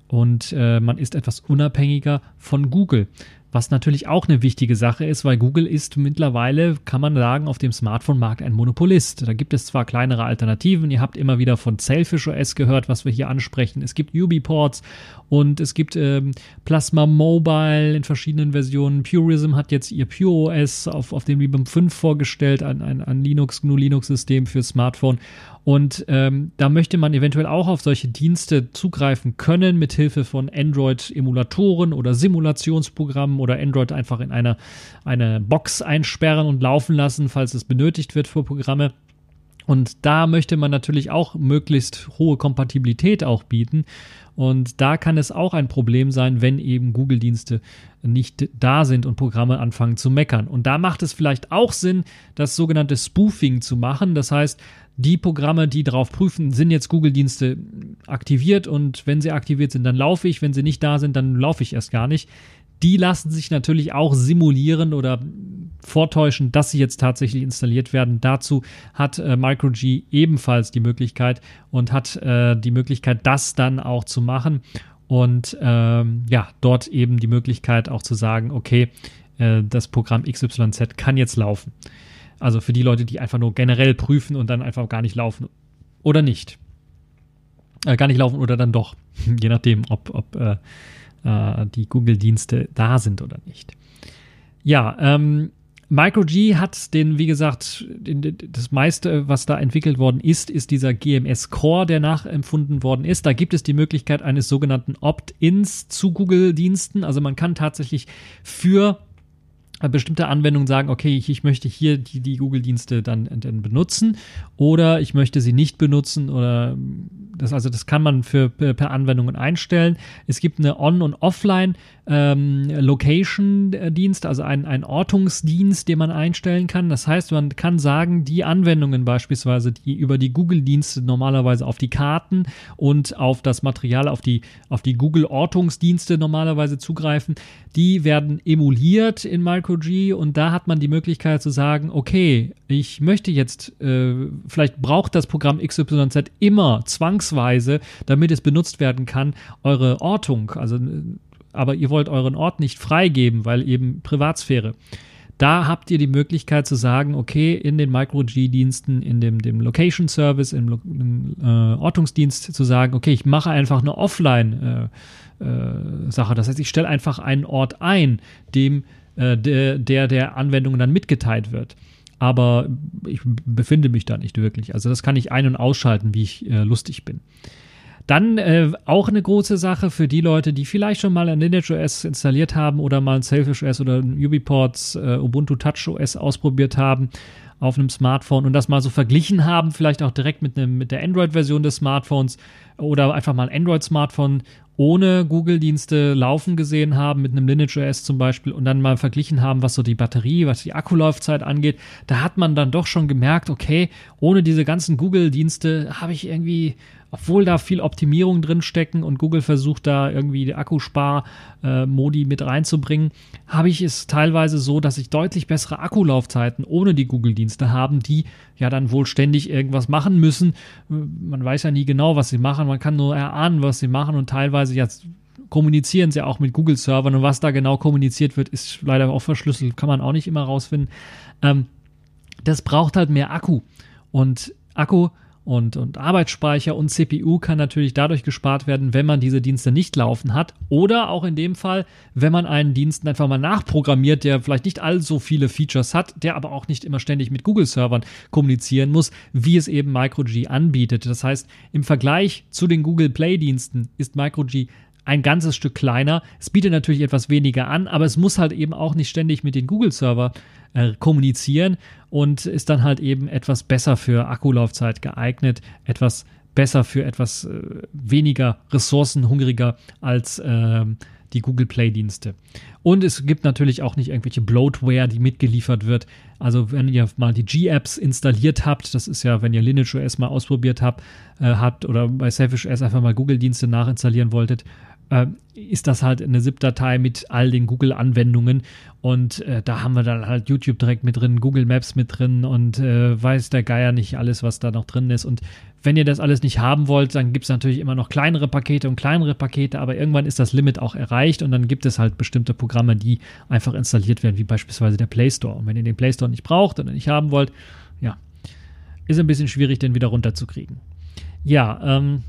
und äh, man ist etwas unabhängiger von Google. Was natürlich auch eine wichtige Sache ist, weil Google ist mittlerweile, kann man sagen, auf dem Smartphone-Markt ein Monopolist. Da gibt es zwar kleinere Alternativen, ihr habt immer wieder von Selfish OS gehört, was wir hier ansprechen. Es gibt UbiPorts und es gibt ähm, Plasma Mobile in verschiedenen Versionen. Purism hat jetzt ihr Pure OS auf, auf dem Librem 5 vorgestellt, ein, ein, ein Linux, GNU Linux-System für Smartphone. Und ähm, da möchte man eventuell auch auf solche Dienste zugreifen können, mit Hilfe von Android-Emulatoren oder Simulationsprogrammen oder Android einfach in eine, eine Box einsperren und laufen lassen, falls es benötigt wird für Programme. Und da möchte man natürlich auch möglichst hohe Kompatibilität auch bieten. Und da kann es auch ein Problem sein, wenn eben Google-Dienste nicht da sind und Programme anfangen zu meckern. Und da macht es vielleicht auch Sinn, das sogenannte Spoofing zu machen. Das heißt, die Programme, die darauf prüfen, sind jetzt Google-Dienste aktiviert und wenn sie aktiviert sind, dann laufe ich. Wenn sie nicht da sind, dann laufe ich erst gar nicht. Die lassen sich natürlich auch simulieren oder vortäuschen, dass sie jetzt tatsächlich installiert werden. Dazu hat äh, MicroG ebenfalls die Möglichkeit und hat äh, die Möglichkeit, das dann auch zu machen und ähm, ja, dort eben die Möglichkeit auch zu sagen, okay, äh, das Programm XYZ kann jetzt laufen. Also für die Leute, die einfach nur generell prüfen und dann einfach gar nicht laufen oder nicht. Äh, gar nicht laufen oder dann doch, je nachdem, ob, ob äh, die Google-Dienste da sind oder nicht. Ja, ähm, MicroG hat den, wie gesagt, das meiste, was da entwickelt worden ist, ist dieser GMS Core, der nachempfunden worden ist. Da gibt es die Möglichkeit eines sogenannten Opt-ins zu Google-Diensten. Also man kann tatsächlich für bestimmte Anwendungen sagen, okay, ich, ich möchte hier die, die Google-Dienste dann, dann benutzen oder ich möchte sie nicht benutzen oder das, also das kann man für per Anwendungen einstellen. Es gibt eine On- und Offline ähm, also ein, ein Ortungsdienst, den man einstellen kann. Das heißt, man kann sagen, die Anwendungen beispielsweise, die über die Google-Dienste normalerweise auf die Karten und auf das Material, auf die, auf die Google-Ortungsdienste normalerweise zugreifen, die werden emuliert in MicroG und da hat man die Möglichkeit zu sagen, okay, ich möchte jetzt, äh, vielleicht braucht das Programm XYZ immer zwangsweise, damit es benutzt werden kann, eure Ortung, also aber ihr wollt euren Ort nicht freigeben, weil eben Privatsphäre. Da habt ihr die Möglichkeit zu sagen, okay, in den Micro-G-Diensten, in dem, dem Location Service, im, im äh, Ortungsdienst zu sagen, okay, ich mache einfach eine Offline-Sache. Äh, äh, das heißt, ich stelle einfach einen Ort ein, dem äh, der, der der Anwendung dann mitgeteilt wird. Aber ich befinde mich da nicht wirklich. Also das kann ich ein- und ausschalten, wie ich äh, lustig bin. Dann äh, auch eine große Sache für die Leute, die vielleicht schon mal ein Lineage OS installiert haben oder mal ein Selfish OS oder ein Ubiports äh, Ubuntu Touch OS ausprobiert haben auf einem Smartphone und das mal so verglichen haben, vielleicht auch direkt mit, einem, mit der Android-Version des Smartphones oder einfach mal ein Android-Smartphone ohne Google-Dienste laufen gesehen haben, mit einem Lineage OS zum Beispiel, und dann mal verglichen haben, was so die Batterie, was die Akkulaufzeit angeht, da hat man dann doch schon gemerkt, okay, ohne diese ganzen Google-Dienste habe ich irgendwie obwohl da viel Optimierung drin stecken und Google versucht da irgendwie die Akkuspar-Modi mit reinzubringen, habe ich es teilweise so, dass ich deutlich bessere Akkulaufzeiten ohne die Google-Dienste haben, die ja dann wohl ständig irgendwas machen müssen. Man weiß ja nie genau, was sie machen, man kann nur erahnen, was sie machen und teilweise jetzt kommunizieren sie auch mit Google-Servern und was da genau kommuniziert wird, ist leider auch verschlüsselt, kann man auch nicht immer rausfinden. Ähm, das braucht halt mehr Akku und Akku und, und Arbeitsspeicher und CPU kann natürlich dadurch gespart werden, wenn man diese Dienste nicht laufen hat. Oder auch in dem Fall, wenn man einen Dienst einfach mal nachprogrammiert, der vielleicht nicht allzu viele Features hat, der aber auch nicht immer ständig mit Google-Servern kommunizieren muss, wie es eben MicroG anbietet. Das heißt, im Vergleich zu den Google Play-Diensten ist MicroG ein ganzes Stück kleiner. Es bietet natürlich etwas weniger an, aber es muss halt eben auch nicht ständig mit den Google-Server äh, kommunizieren und ist dann halt eben etwas besser für Akkulaufzeit geeignet, etwas besser für etwas äh, weniger ressourcenhungriger als äh, die Google Play-Dienste. Und es gibt natürlich auch nicht irgendwelche Bloatware, die mitgeliefert wird. Also wenn ihr mal die G-Apps installiert habt, das ist ja, wenn ihr Lineage OS mal ausprobiert habt, äh, habt oder bei Selfish OS einfach mal Google-Dienste nachinstallieren wolltet, äh, ist das halt eine ZIP-Datei mit all den Google-Anwendungen und äh, da haben wir dann halt YouTube direkt mit drin, Google Maps mit drin und äh, weiß der Geier nicht alles, was da noch drin ist. Und wenn ihr das alles nicht haben wollt, dann gibt es natürlich immer noch kleinere Pakete und kleinere Pakete, aber irgendwann ist das Limit auch erreicht und dann gibt es halt bestimmte Programme, die einfach installiert werden, wie beispielsweise der Play Store. Und wenn ihr den Play Store nicht braucht oder nicht haben wollt, ja, ist ein bisschen schwierig, den wieder runterzukriegen. Ja, ähm,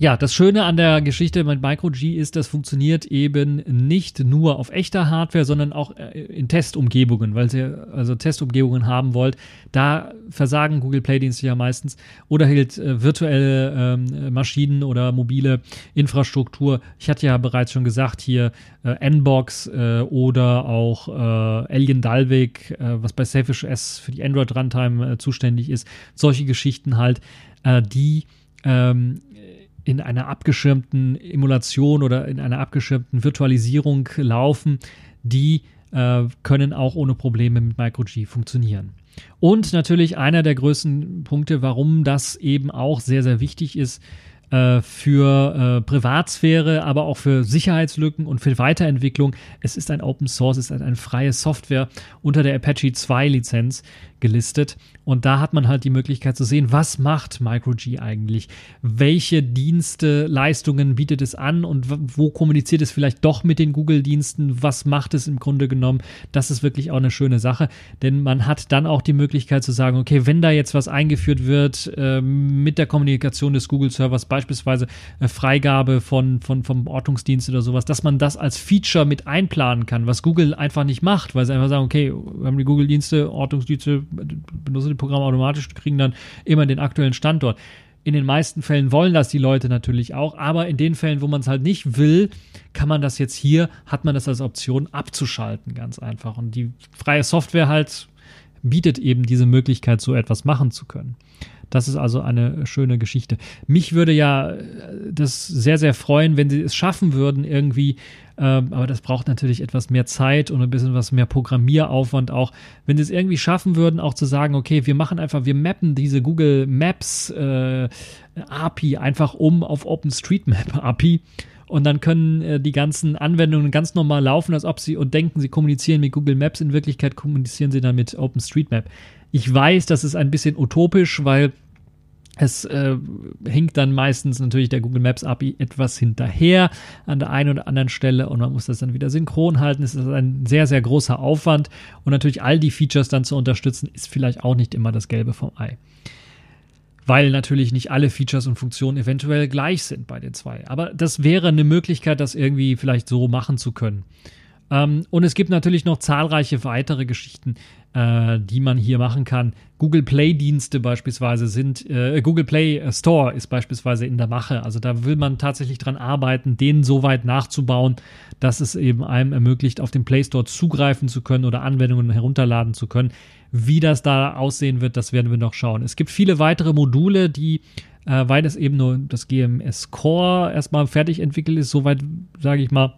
ja, das Schöne an der Geschichte mit MicroG ist, das funktioniert eben nicht nur auf echter Hardware, sondern auch äh, in Testumgebungen, weil ihr also Testumgebungen haben wollt. Da versagen Google Play-Dienste ja meistens oder halt äh, virtuelle ähm, Maschinen oder mobile Infrastruktur. Ich hatte ja bereits schon gesagt, hier äh, Nbox äh, oder auch äh, Alien Dalvik, äh, was bei Selfish S für die Android Runtime zuständig ist. Solche Geschichten halt, die ähm, in einer abgeschirmten Emulation oder in einer abgeschirmten Virtualisierung laufen, die äh, können auch ohne Probleme mit MicroG funktionieren. Und natürlich einer der größten Punkte, warum das eben auch sehr, sehr wichtig ist, äh, für äh, Privatsphäre, aber auch für Sicherheitslücken und für Weiterentwicklung. Es ist ein Open Source, es ist eine freie Software unter der Apache 2 Lizenz gelistet. Und da hat man halt die Möglichkeit zu sehen, was macht MicroG eigentlich? Welche Dienste, Leistungen bietet es an und wo kommuniziert es vielleicht doch mit den Google-Diensten? Was macht es im Grunde genommen? Das ist wirklich auch eine schöne Sache, denn man hat dann auch die Möglichkeit zu sagen, okay, wenn da jetzt was eingeführt wird äh, mit der Kommunikation des Google-Servers, beispielsweise äh, Freigabe von, von, vom Ortungsdienst oder sowas, dass man das als Feature mit einplanen kann, was Google einfach nicht macht, weil sie einfach sagen, okay, wir haben die Google-Dienste, Ortungsdienste, benutzen die Programme automatisch, kriegen dann immer den aktuellen Standort. In den meisten Fällen wollen das die Leute natürlich auch, aber in den Fällen, wo man es halt nicht will, kann man das jetzt hier, hat man das als Option abzuschalten, ganz einfach. Und die freie Software halt bietet eben diese Möglichkeit, so etwas machen zu können. Das ist also eine schöne Geschichte. Mich würde ja das sehr, sehr freuen, wenn sie es schaffen würden, irgendwie ähm, aber das braucht natürlich etwas mehr Zeit und ein bisschen was mehr Programmieraufwand auch. Wenn sie es irgendwie schaffen würden, auch zu sagen, okay, wir machen einfach, wir mappen diese Google Maps äh, API einfach um auf OpenStreetMap API und dann können äh, die ganzen Anwendungen ganz normal laufen, als ob sie und denken, sie kommunizieren mit Google Maps. In Wirklichkeit kommunizieren sie dann mit OpenStreetMap. Ich weiß, das ist ein bisschen utopisch, weil es äh, hinkt dann meistens natürlich der Google Maps API etwas hinterher an der einen oder anderen Stelle und man muss das dann wieder synchron halten. Es ist ein sehr, sehr großer Aufwand und natürlich all die Features dann zu unterstützen, ist vielleicht auch nicht immer das Gelbe vom Ei. Weil natürlich nicht alle Features und Funktionen eventuell gleich sind bei den zwei. Aber das wäre eine Möglichkeit, das irgendwie vielleicht so machen zu können. Ähm, und es gibt natürlich noch zahlreiche weitere Geschichten, äh, die man hier machen kann. Google Play Dienste beispielsweise sind, äh, Google Play Store ist beispielsweise in der Mache. Also da will man tatsächlich dran arbeiten, den so weit nachzubauen, dass es eben einem ermöglicht, auf den Play Store zugreifen zu können oder Anwendungen herunterladen zu können. Wie das da aussehen wird, das werden wir noch schauen. Es gibt viele weitere Module, die äh, weil es eben nur das GMS Core erstmal fertig entwickelt ist, soweit sage ich mal,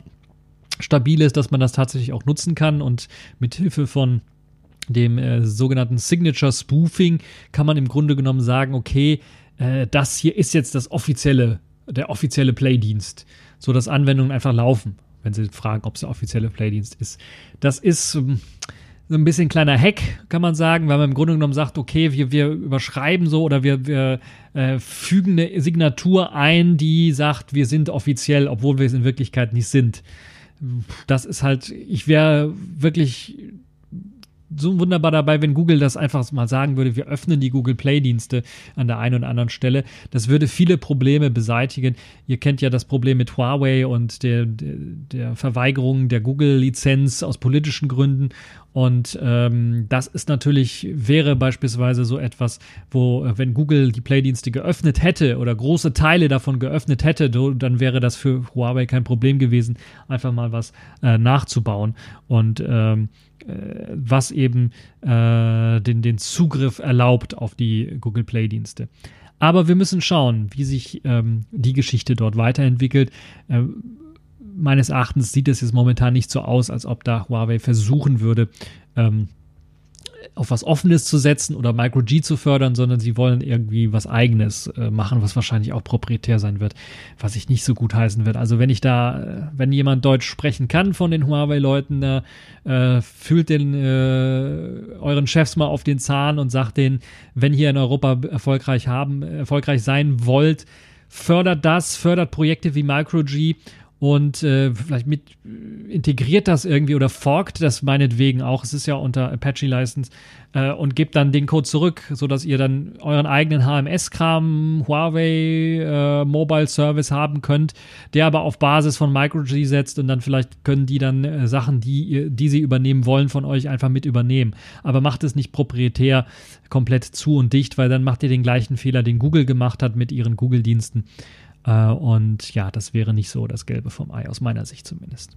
stabil ist, dass man das tatsächlich auch nutzen kann und mit Hilfe von dem äh, sogenannten Signature Spoofing kann man im Grunde genommen sagen, okay, äh, das hier ist jetzt das offizielle, der offizielle Playdienst, so dass Anwendungen einfach laufen, wenn sie fragen, ob es der offizielle Playdienst ist. Das ist ähm, so ein bisschen kleiner Hack, kann man sagen, weil man im Grunde genommen sagt, okay, wir, wir überschreiben so oder wir, wir äh, fügen eine Signatur ein, die sagt, wir sind offiziell, obwohl wir es in Wirklichkeit nicht sind das ist halt, ich wäre wirklich so wunderbar dabei, wenn Google das einfach mal sagen würde, wir öffnen die Google Play-Dienste an der einen oder anderen Stelle. Das würde viele Probleme beseitigen. Ihr kennt ja das Problem mit Huawei und der, der, Verweigerung der Google-Lizenz aus politischen Gründen. Und ähm, das ist natürlich, wäre beispielsweise so etwas, wo, äh, wenn Google die Play-Dienste geöffnet hätte oder große Teile davon geöffnet hätte, dann wäre das für Huawei kein Problem gewesen, einfach mal was äh, nachzubauen. Und ähm, äh, was eben äh, den, den Zugriff erlaubt auf die Google Play-Dienste. Aber wir müssen schauen, wie sich ähm, die Geschichte dort weiterentwickelt. Äh, meines Erachtens sieht es jetzt momentan nicht so aus, als ob da Huawei versuchen würde, ähm, auf was Offenes zu setzen oder Micro-G zu fördern, sondern sie wollen irgendwie was Eigenes äh, machen, was wahrscheinlich auch proprietär sein wird, was ich nicht so gut heißen wird. Also wenn ich da, äh, wenn jemand Deutsch sprechen kann von den Huawei-Leuten, äh, fühlt den äh, euren Chefs mal auf den Zahn und sagt denen, wenn ihr in Europa erfolgreich haben, erfolgreich sein wollt, fördert das, fördert Projekte wie Micro-G und äh, vielleicht mit äh, integriert das irgendwie oder forkt das meinetwegen auch. Es ist ja unter Apache License äh, und gebt dann den Code zurück, sodass ihr dann euren eigenen HMS-Kram, Huawei äh, Mobile Service haben könnt, der aber auf Basis von MicroG setzt und dann vielleicht können die dann äh, Sachen, die, die sie übernehmen wollen, von euch einfach mit übernehmen. Aber macht es nicht proprietär komplett zu und dicht, weil dann macht ihr den gleichen Fehler, den Google gemacht hat mit ihren Google-Diensten. Äh, und ja, das wäre nicht so das Gelbe vom Ei, aus meiner Sicht zumindest.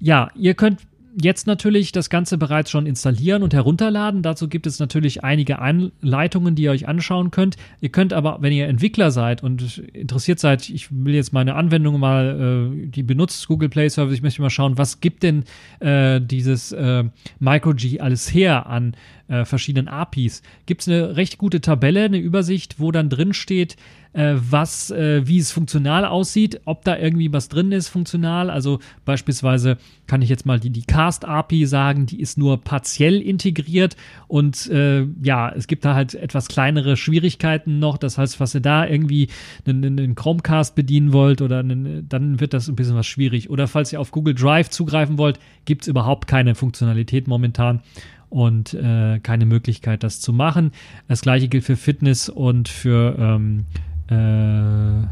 Ja, ihr könnt jetzt natürlich das Ganze bereits schon installieren und herunterladen. Dazu gibt es natürlich einige Anleitungen, die ihr euch anschauen könnt. Ihr könnt aber, wenn ihr Entwickler seid und interessiert seid, ich will jetzt meine Anwendung mal, äh, die benutzt Google Play Service, ich möchte mal schauen, was gibt denn äh, dieses äh, MicroG alles her an äh, verschiedenen APIs. Gibt es eine recht gute Tabelle, eine Übersicht, wo dann drin steht, äh, was, äh, wie es funktional aussieht, ob da irgendwie was drin ist, funktional. Also beispielsweise kann ich jetzt mal die, die Cast-API sagen, die ist nur partiell integriert und äh, ja, es gibt da halt etwas kleinere Schwierigkeiten noch. Das heißt, was ihr da irgendwie einen, einen Chromecast bedienen wollt oder einen, dann wird das ein bisschen was schwierig. Oder falls ihr auf Google Drive zugreifen wollt, gibt es überhaupt keine Funktionalität momentan und äh, keine Möglichkeit, das zu machen. Das gleiche gilt für Fitness und für ähm, äh,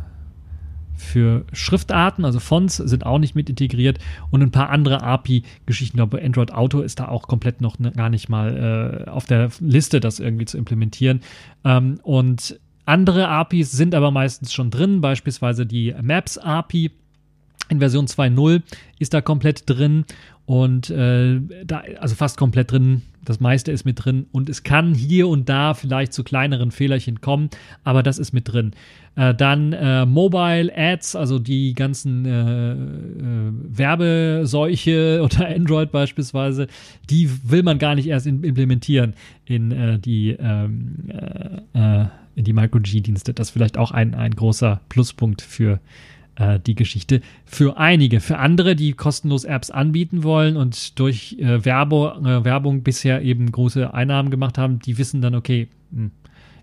für Schriftarten, also Fonts sind auch nicht mit integriert und ein paar andere API-Geschichten. Ich glaube, Android Auto ist da auch komplett noch ne, gar nicht mal äh, auf der Liste, das irgendwie zu implementieren. Ähm, und andere APIs sind aber meistens schon drin, beispielsweise die Maps API in Version 2.0 ist da komplett drin und äh, da, also fast komplett drin. Das meiste ist mit drin und es kann hier und da vielleicht zu kleineren Fehlerchen kommen, aber das ist mit drin. Äh, dann äh, Mobile Ads, also die ganzen äh, äh Werbeseuche oder Android beispielsweise, die will man gar nicht erst in, implementieren in äh, die ähm, äh, in die MicroG-Dienste. Das ist vielleicht auch ein, ein großer Pluspunkt für äh, die Geschichte für einige. Für andere, die kostenlos Apps anbieten wollen und durch äh, Werbo, äh, Werbung bisher eben große Einnahmen gemacht haben, die wissen dann, okay, hm,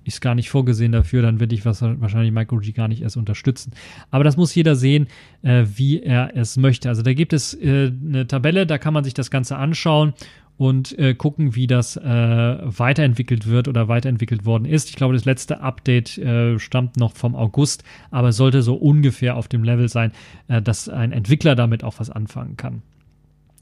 ist gar nicht vorgesehen dafür, dann würde ich was, wahrscheinlich MicroG gar nicht erst unterstützen. Aber das muss jeder sehen, äh, wie er es möchte. Also da gibt es äh, eine Tabelle, da kann man sich das Ganze anschauen und äh, gucken, wie das äh, weiterentwickelt wird oder weiterentwickelt worden ist. Ich glaube, das letzte Update äh, stammt noch vom August, aber sollte so ungefähr auf dem Level sein, äh, dass ein Entwickler damit auch was anfangen kann.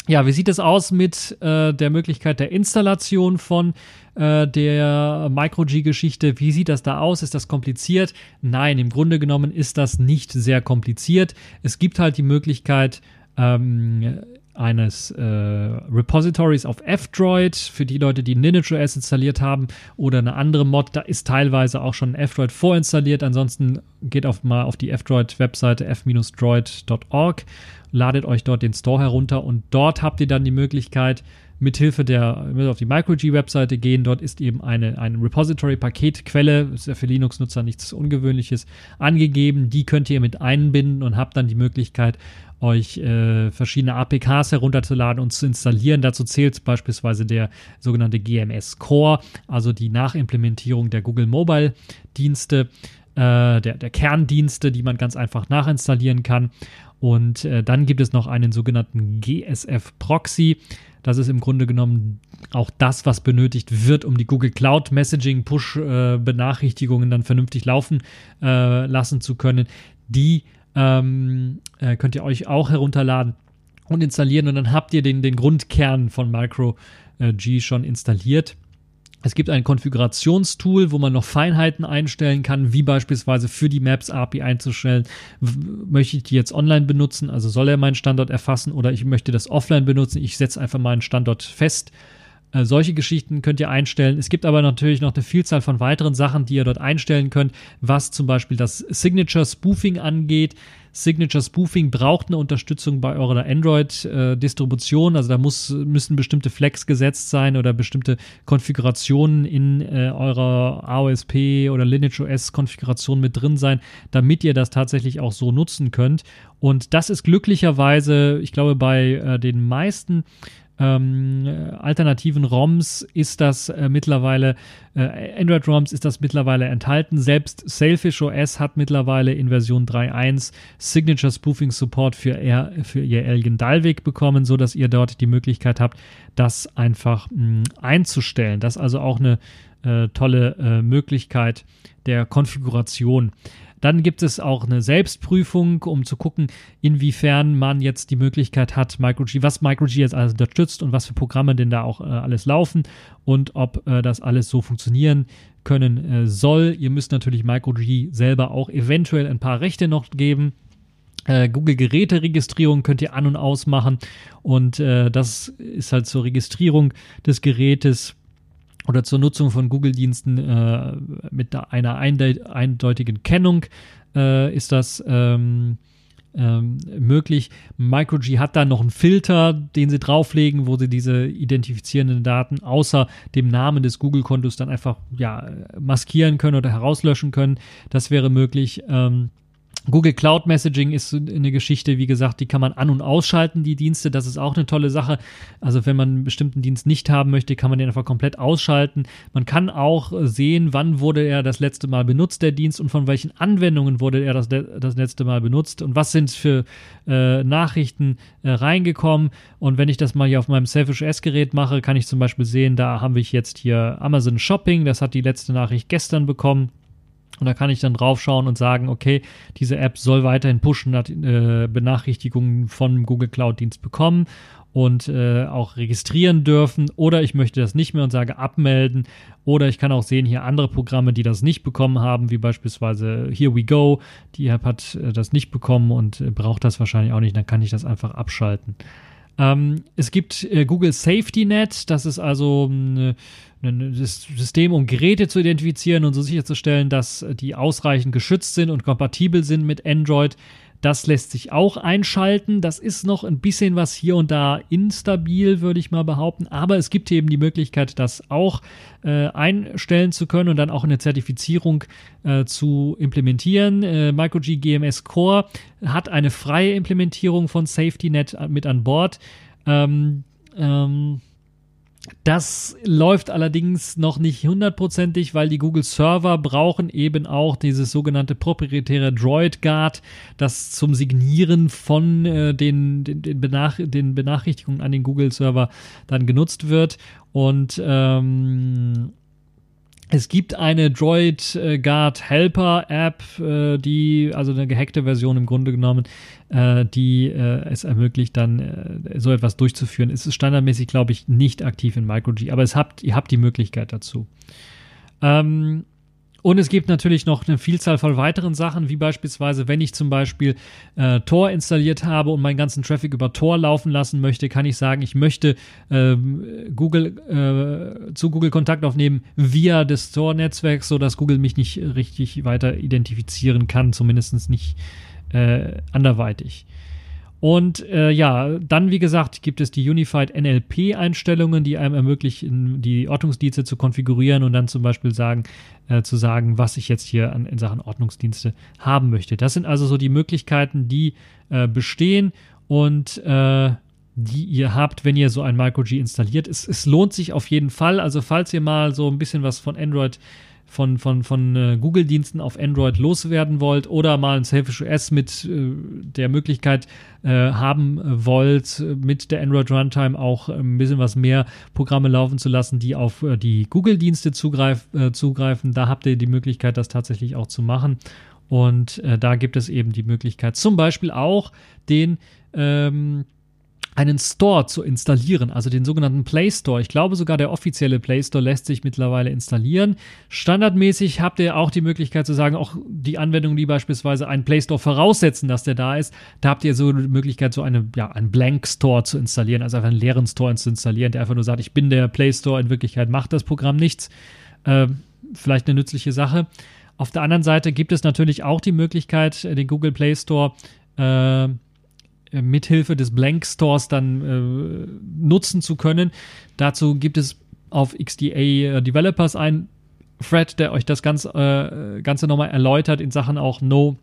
Ja, wie sieht es aus mit äh, der Möglichkeit der Installation von äh, der MicroG-Geschichte? Wie sieht das da aus? Ist das kompliziert? Nein, im Grunde genommen ist das nicht sehr kompliziert. Es gibt halt die Möglichkeit, ähm, eines äh, Repositories auf F-Droid für die Leute, die LineageOS installiert haben oder eine andere Mod, da ist teilweise auch schon F-Droid vorinstalliert. Ansonsten geht auf mal auf die F-Droid-Webseite f-droid.org, ladet euch dort den Store herunter und dort habt ihr dann die Möglichkeit, mithilfe der, auf die MicroG-Webseite gehen. Dort ist eben eine, eine Repository-Paketquelle, ist ja für Linux-Nutzer nichts Ungewöhnliches, angegeben. Die könnt ihr mit einbinden und habt dann die Möglichkeit, euch äh, verschiedene APKs herunterzuladen und zu installieren. Dazu zählt beispielsweise der sogenannte GMS Core, also die Nachimplementierung der Google Mobile Dienste, äh, der, der Kerndienste, die man ganz einfach nachinstallieren kann. Und äh, dann gibt es noch einen sogenannten GSF Proxy. Das ist im Grunde genommen auch das, was benötigt wird, um die Google Cloud Messaging Push äh, Benachrichtigungen dann vernünftig laufen äh, lassen zu können. Die ähm, äh, könnt ihr euch auch herunterladen und installieren und dann habt ihr den, den Grundkern von Micro äh, G schon installiert. Es gibt ein Konfigurationstool, wo man noch Feinheiten einstellen kann, wie beispielsweise für die Maps API einzustellen. Möchte ich die jetzt online benutzen? Also soll er meinen Standort erfassen oder ich möchte das offline benutzen? Ich setze einfach meinen Standort fest äh, solche Geschichten könnt ihr einstellen. Es gibt aber natürlich noch eine Vielzahl von weiteren Sachen, die ihr dort einstellen könnt, was zum Beispiel das Signature Spoofing angeht. Signature Spoofing braucht eine Unterstützung bei eurer Android-Distribution. also da muss, müssen bestimmte Flex gesetzt sein oder bestimmte Konfigurationen in äh, eurer AOSP oder Lineage OS-Konfiguration mit drin sein, damit ihr das tatsächlich auch so nutzen könnt. Und das ist glücklicherweise, ich glaube, bei äh, den meisten ähm, alternativen ROMs ist das äh, mittlerweile, äh, Android-ROMs ist das mittlerweile enthalten. Selbst Sailfish OS hat mittlerweile in Version 3.1 Signature Spoofing Support für, er, für ihr Elgin Dalvik bekommen, sodass ihr dort die Möglichkeit habt, das einfach mh, einzustellen. Das ist also auch eine äh, tolle äh, Möglichkeit der Konfiguration. Dann gibt es auch eine Selbstprüfung, um zu gucken, inwiefern man jetzt die Möglichkeit hat, MicroG, was MicroG jetzt alles unterstützt und was für Programme denn da auch äh, alles laufen und ob äh, das alles so funktionieren können äh, soll. Ihr müsst natürlich MicroG selber auch eventuell ein paar Rechte noch geben. Äh, Google Geräteregistrierung könnt ihr an und ausmachen und äh, das ist halt zur Registrierung des Gerätes oder zur Nutzung von Google-Diensten äh, mit einer eindeutigen Kennung äh, ist das ähm, ähm, möglich. MicroG hat dann noch einen Filter, den sie drauflegen, wo sie diese identifizierenden Daten außer dem Namen des Google-Kontos dann einfach ja, maskieren können oder herauslöschen können. Das wäre möglich. Ähm, Google Cloud Messaging ist eine Geschichte, wie gesagt, die kann man an- und ausschalten, die Dienste. Das ist auch eine tolle Sache. Also wenn man einen bestimmten Dienst nicht haben möchte, kann man den einfach komplett ausschalten. Man kann auch sehen, wann wurde er das letzte Mal benutzt, der Dienst, und von welchen Anwendungen wurde er das, das letzte Mal benutzt und was sind für äh, Nachrichten äh, reingekommen. Und wenn ich das mal hier auf meinem Selfish S-Gerät mache, kann ich zum Beispiel sehen, da haben wir jetzt hier Amazon Shopping. Das hat die letzte Nachricht gestern bekommen. Und da kann ich dann draufschauen und sagen, okay, diese App soll weiterhin pushen, hat äh, Benachrichtigungen von Google Cloud Dienst bekommen und äh, auch registrieren dürfen. Oder ich möchte das nicht mehr und sage abmelden. Oder ich kann auch sehen hier andere Programme, die das nicht bekommen haben, wie beispielsweise Here We Go. Die App hat äh, das nicht bekommen und äh, braucht das wahrscheinlich auch nicht. Dann kann ich das einfach abschalten. Ähm, es gibt äh, Google Safety Net, das ist also ein, ein System, um Geräte zu identifizieren und so sicherzustellen, dass die ausreichend geschützt sind und kompatibel sind mit Android. Das lässt sich auch einschalten. Das ist noch ein bisschen was hier und da instabil, würde ich mal behaupten. Aber es gibt eben die Möglichkeit, das auch äh, einstellen zu können und dann auch eine Zertifizierung äh, zu implementieren. Äh, MicroG GMS Core hat eine freie Implementierung von SafetyNet mit an Bord. Ähm, ähm, das läuft allerdings noch nicht hundertprozentig, weil die Google Server brauchen eben auch dieses sogenannte proprietäre Droid Guard, das zum Signieren von äh, den, den, den, Benach den, Benachrichtigungen an den Google Server dann genutzt wird. Und ähm, es gibt eine Droid äh, Guard Helper App, äh, die, also eine gehackte Version im Grunde genommen, äh, die es ermöglicht, dann so etwas durchzuführen. Es ist standardmäßig, glaube ich, nicht aktiv in MicroG, aber es habt, ihr habt die Möglichkeit dazu. Ähm, und es gibt natürlich noch eine Vielzahl von weiteren Sachen, wie beispielsweise, wenn ich zum Beispiel äh, Tor installiert habe und meinen ganzen Traffic über Tor laufen lassen möchte, kann ich sagen, ich möchte ähm, Google äh, zu Google Kontakt aufnehmen via des Tor-Netzwerks, sodass Google mich nicht richtig weiter identifizieren kann, zumindest nicht äh, anderweitig. Und äh, ja, dann, wie gesagt, gibt es die Unified NLP-Einstellungen, die einem ermöglichen, die Ordnungsdienste zu konfigurieren und dann zum Beispiel sagen, äh, zu sagen, was ich jetzt hier an, in Sachen Ordnungsdienste haben möchte. Das sind also so die Möglichkeiten, die äh, bestehen und äh, die ihr habt, wenn ihr so ein MicroG installiert. Es, es lohnt sich auf jeden Fall. Also, falls ihr mal so ein bisschen was von Android von, von, von äh, Google-Diensten auf Android loswerden wollt oder mal ein Selfish OS mit äh, der Möglichkeit äh, haben wollt, mit der Android Runtime auch ein bisschen was mehr Programme laufen zu lassen, die auf äh, die Google-Dienste zugreif, äh, zugreifen, da habt ihr die Möglichkeit, das tatsächlich auch zu machen. Und äh, da gibt es eben die Möglichkeit, zum Beispiel auch den ähm, einen Store zu installieren, also den sogenannten Play Store. Ich glaube sogar der offizielle Play Store lässt sich mittlerweile installieren. Standardmäßig habt ihr auch die Möglichkeit zu sagen, auch die Anwendungen, die beispielsweise einen Play Store voraussetzen, dass der da ist, da habt ihr so die Möglichkeit, so eine, ja, einen Blank Store zu installieren, also einfach einen leeren Store zu installieren, der einfach nur sagt, ich bin der Play Store, in Wirklichkeit macht das Programm nichts. Äh, vielleicht eine nützliche Sache. Auf der anderen Seite gibt es natürlich auch die Möglichkeit, den Google Play Store äh, äh, mithilfe des Blank Stores dann äh, nutzen zu können. Dazu gibt es auf XDA äh, Developers ein Thread, der euch das ganz, äh, Ganze nochmal erläutert in Sachen auch No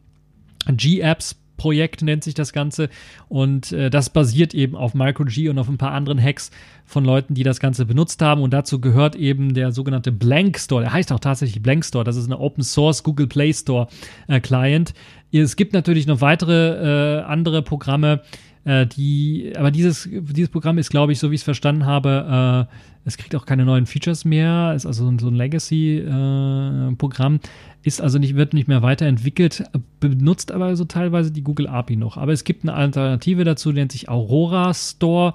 G-Apps Projekt nennt sich das Ganze. Und äh, das basiert eben auf MicroG und auf ein paar anderen Hacks von Leuten, die das Ganze benutzt haben. Und dazu gehört eben der sogenannte Blank Store. Der heißt auch tatsächlich Blank Store. Das ist eine Open Source Google Play Store äh, Client. Es gibt natürlich noch weitere äh, andere Programme, äh, die, aber dieses, dieses Programm ist, glaube ich, so wie ich es verstanden habe, äh, es kriegt auch keine neuen Features mehr, ist also so ein Legacy-Programm, äh, ist also nicht, wird nicht mehr weiterentwickelt, benutzt aber so teilweise die Google API noch. Aber es gibt eine Alternative dazu, die nennt sich Aurora Store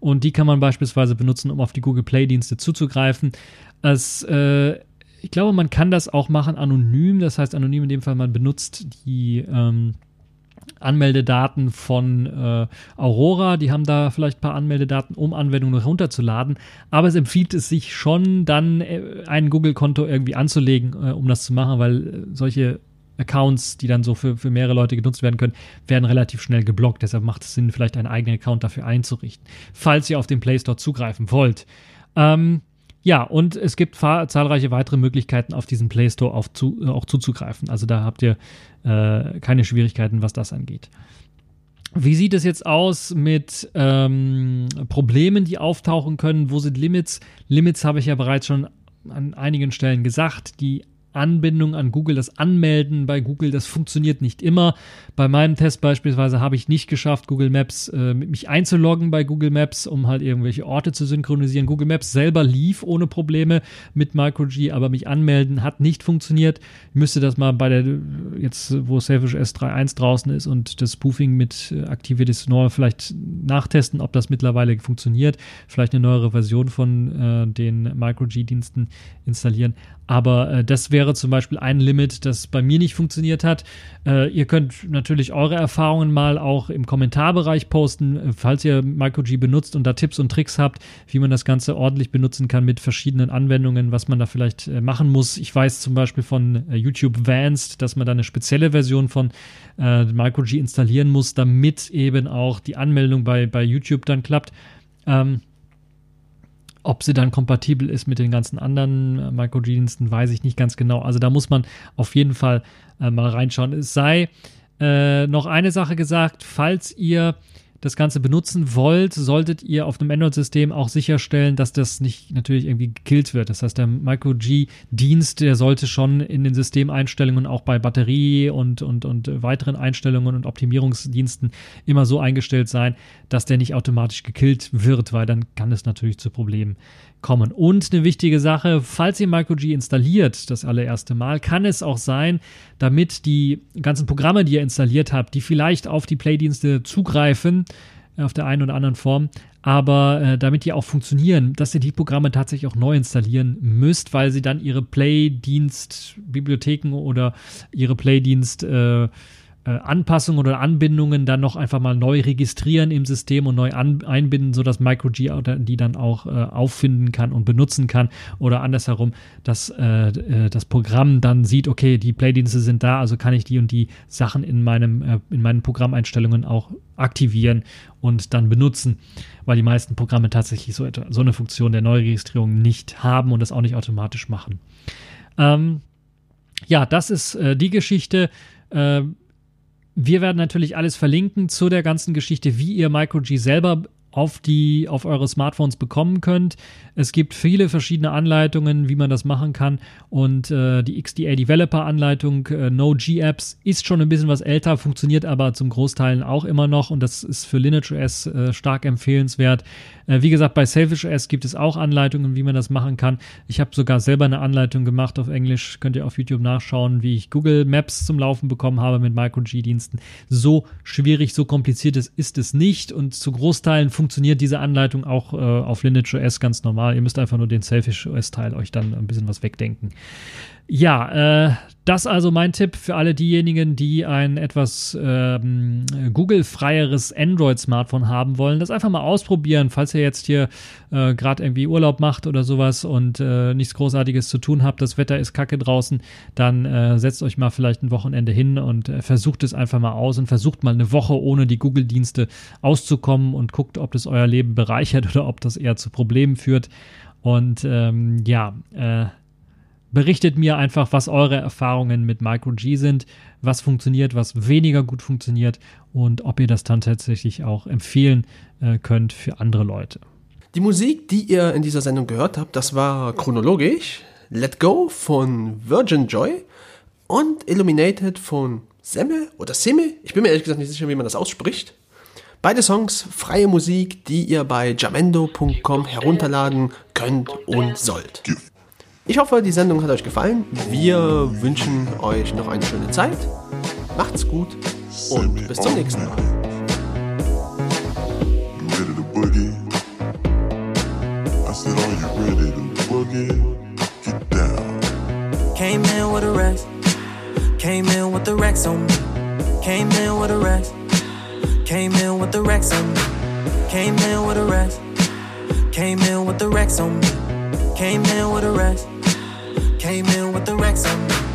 und die kann man beispielsweise benutzen, um auf die Google Play-Dienste zuzugreifen. Es, äh, ich glaube, man kann das auch machen anonym, das heißt anonym in dem Fall, man benutzt die ähm, Anmeldedaten von äh, Aurora. Die haben da vielleicht ein paar Anmeldedaten, um Anwendungen herunterzuladen. Aber es empfiehlt es sich schon, dann äh, ein Google-Konto irgendwie anzulegen, äh, um das zu machen, weil äh, solche Accounts, die dann so für, für mehrere Leute genutzt werden können, werden relativ schnell geblockt. Deshalb macht es Sinn, vielleicht einen eigenen Account dafür einzurichten, falls ihr auf den Play Store zugreifen wollt. Ähm, ja, und es gibt zahlreiche weitere Möglichkeiten, auf diesen Play Store auf zu, auch zuzugreifen. Also da habt ihr äh, keine Schwierigkeiten, was das angeht. Wie sieht es jetzt aus mit ähm, Problemen, die auftauchen können? Wo sind Limits? Limits habe ich ja bereits schon an einigen Stellen gesagt. Die Anbindung an Google, das Anmelden bei Google, das funktioniert nicht immer. Bei meinem Test beispielsweise habe ich nicht geschafft, Google Maps, äh, mich einzuloggen bei Google Maps, um halt irgendwelche Orte zu synchronisieren. Google Maps selber lief ohne Probleme mit MicroG, aber mich anmelden hat nicht funktioniert. Ich müsste das mal bei der, jetzt wo Selfish S3.1 draußen ist und das Spoofing mit äh, Activity Snore vielleicht nachtesten, ob das mittlerweile funktioniert. Vielleicht eine neuere Version von äh, den MicroG-Diensten installieren. Aber äh, das wäre zum Beispiel ein Limit, das bei mir nicht funktioniert hat. Äh, ihr könnt natürlich eure Erfahrungen mal auch im Kommentarbereich posten, äh, falls ihr MicroG benutzt und da Tipps und Tricks habt, wie man das Ganze ordentlich benutzen kann mit verschiedenen Anwendungen, was man da vielleicht äh, machen muss. Ich weiß zum Beispiel von äh, YouTube Vanced, dass man da eine spezielle Version von äh, MicroG installieren muss, damit eben auch die Anmeldung bei, bei YouTube dann klappt. Ähm, ob sie dann kompatibel ist mit den ganzen anderen äh, MicroG-Diensten, weiß ich nicht ganz genau. Also da muss man auf jeden Fall äh, mal reinschauen. Es sei äh, noch eine Sache gesagt, falls ihr das Ganze benutzen wollt, solltet ihr auf einem Android-System auch sicherstellen, dass das nicht natürlich irgendwie gekillt wird. Das heißt, der Micro-G-Dienst, der sollte schon in den Systemeinstellungen auch bei Batterie und, und, und weiteren Einstellungen und Optimierungsdiensten immer so eingestellt sein, dass der nicht automatisch gekillt wird, weil dann kann es natürlich zu Problemen kommen. Und eine wichtige Sache, falls ihr MicroG installiert, das allererste Mal, kann es auch sein, damit die ganzen Programme, die ihr installiert habt, die vielleicht auf die Play-Dienste zugreifen, äh, auf der einen oder anderen Form, aber äh, damit die auch funktionieren, dass ihr die Programme tatsächlich auch neu installieren müsst, weil sie dann ihre Play-Dienst-Bibliotheken oder ihre Play-Dienst- äh, äh, Anpassungen oder Anbindungen dann noch einfach mal neu registrieren im System und neu an, einbinden, sodass MicroG die dann auch äh, auffinden kann und benutzen kann. Oder andersherum, dass äh, äh, das Programm dann sieht, okay, die Playdienste sind da, also kann ich die und die Sachen in, meinem, äh, in meinen Programmeinstellungen auch aktivieren und dann benutzen, weil die meisten Programme tatsächlich so, so eine Funktion der Neuregistrierung nicht haben und das auch nicht automatisch machen. Ähm, ja, das ist die Geschichte. Äh, wir werden natürlich alles verlinken zu der ganzen Geschichte, wie ihr MicroG selber auf die auf eure Smartphones bekommen könnt. Es gibt viele verschiedene Anleitungen, wie man das machen kann und äh, die XDA Developer Anleitung äh, Node Apps ist schon ein bisschen was älter, funktioniert aber zum Großteil auch immer noch und das ist für Linux OS äh, stark empfehlenswert. Äh, wie gesagt, bei Selfish OS gibt es auch Anleitungen, wie man das machen kann. Ich habe sogar selber eine Anleitung gemacht auf Englisch, könnt ihr auf YouTube nachschauen, wie ich Google Maps zum Laufen bekommen habe mit MicroG-Diensten. So schwierig, so kompliziert ist es nicht und zu Großteilen funktioniert diese Anleitung auch äh, auf Lineage OS ganz normal. Ihr müsst einfach nur den Selfish OS-Teil euch dann ein bisschen was wegdenken. Ja, äh, das also mein Tipp für alle diejenigen, die ein etwas ähm, Google-freieres Android-Smartphone haben wollen. Das einfach mal ausprobieren, falls ihr jetzt hier äh, gerade irgendwie Urlaub macht oder sowas und äh, nichts Großartiges zu tun habt. Das Wetter ist kacke draußen. Dann äh, setzt euch mal vielleicht ein Wochenende hin und äh, versucht es einfach mal aus und versucht mal eine Woche ohne die Google-Dienste auszukommen und guckt, ob das euer Leben bereichert oder ob das eher zu Problemen führt. Und ähm, ja, äh, Berichtet mir einfach, was eure Erfahrungen mit Micro G sind, was funktioniert, was weniger gut funktioniert und ob ihr das dann tatsächlich auch empfehlen äh, könnt für andere Leute. Die Musik, die ihr in dieser Sendung gehört habt, das war chronologisch Let Go von Virgin Joy und Illuminated von Semme oder Semme. Ich bin mir ehrlich gesagt nicht sicher, wie man das ausspricht. Beide Songs freie Musik, die ihr bei jamendo.com herunterladen könnt und sollt. Ich hoffe, die Sendung hat euch gefallen. Wir wünschen euch noch eine schöne Zeit. Macht's gut und bis zum nächsten Mal. Came in with a rest. Came in with the Rex on me. Came in with a Rex. Came in with the Rex on me. Came in with a Rex. Came in with the Rex on me. Came in with a rest. Came in with the Rex on me.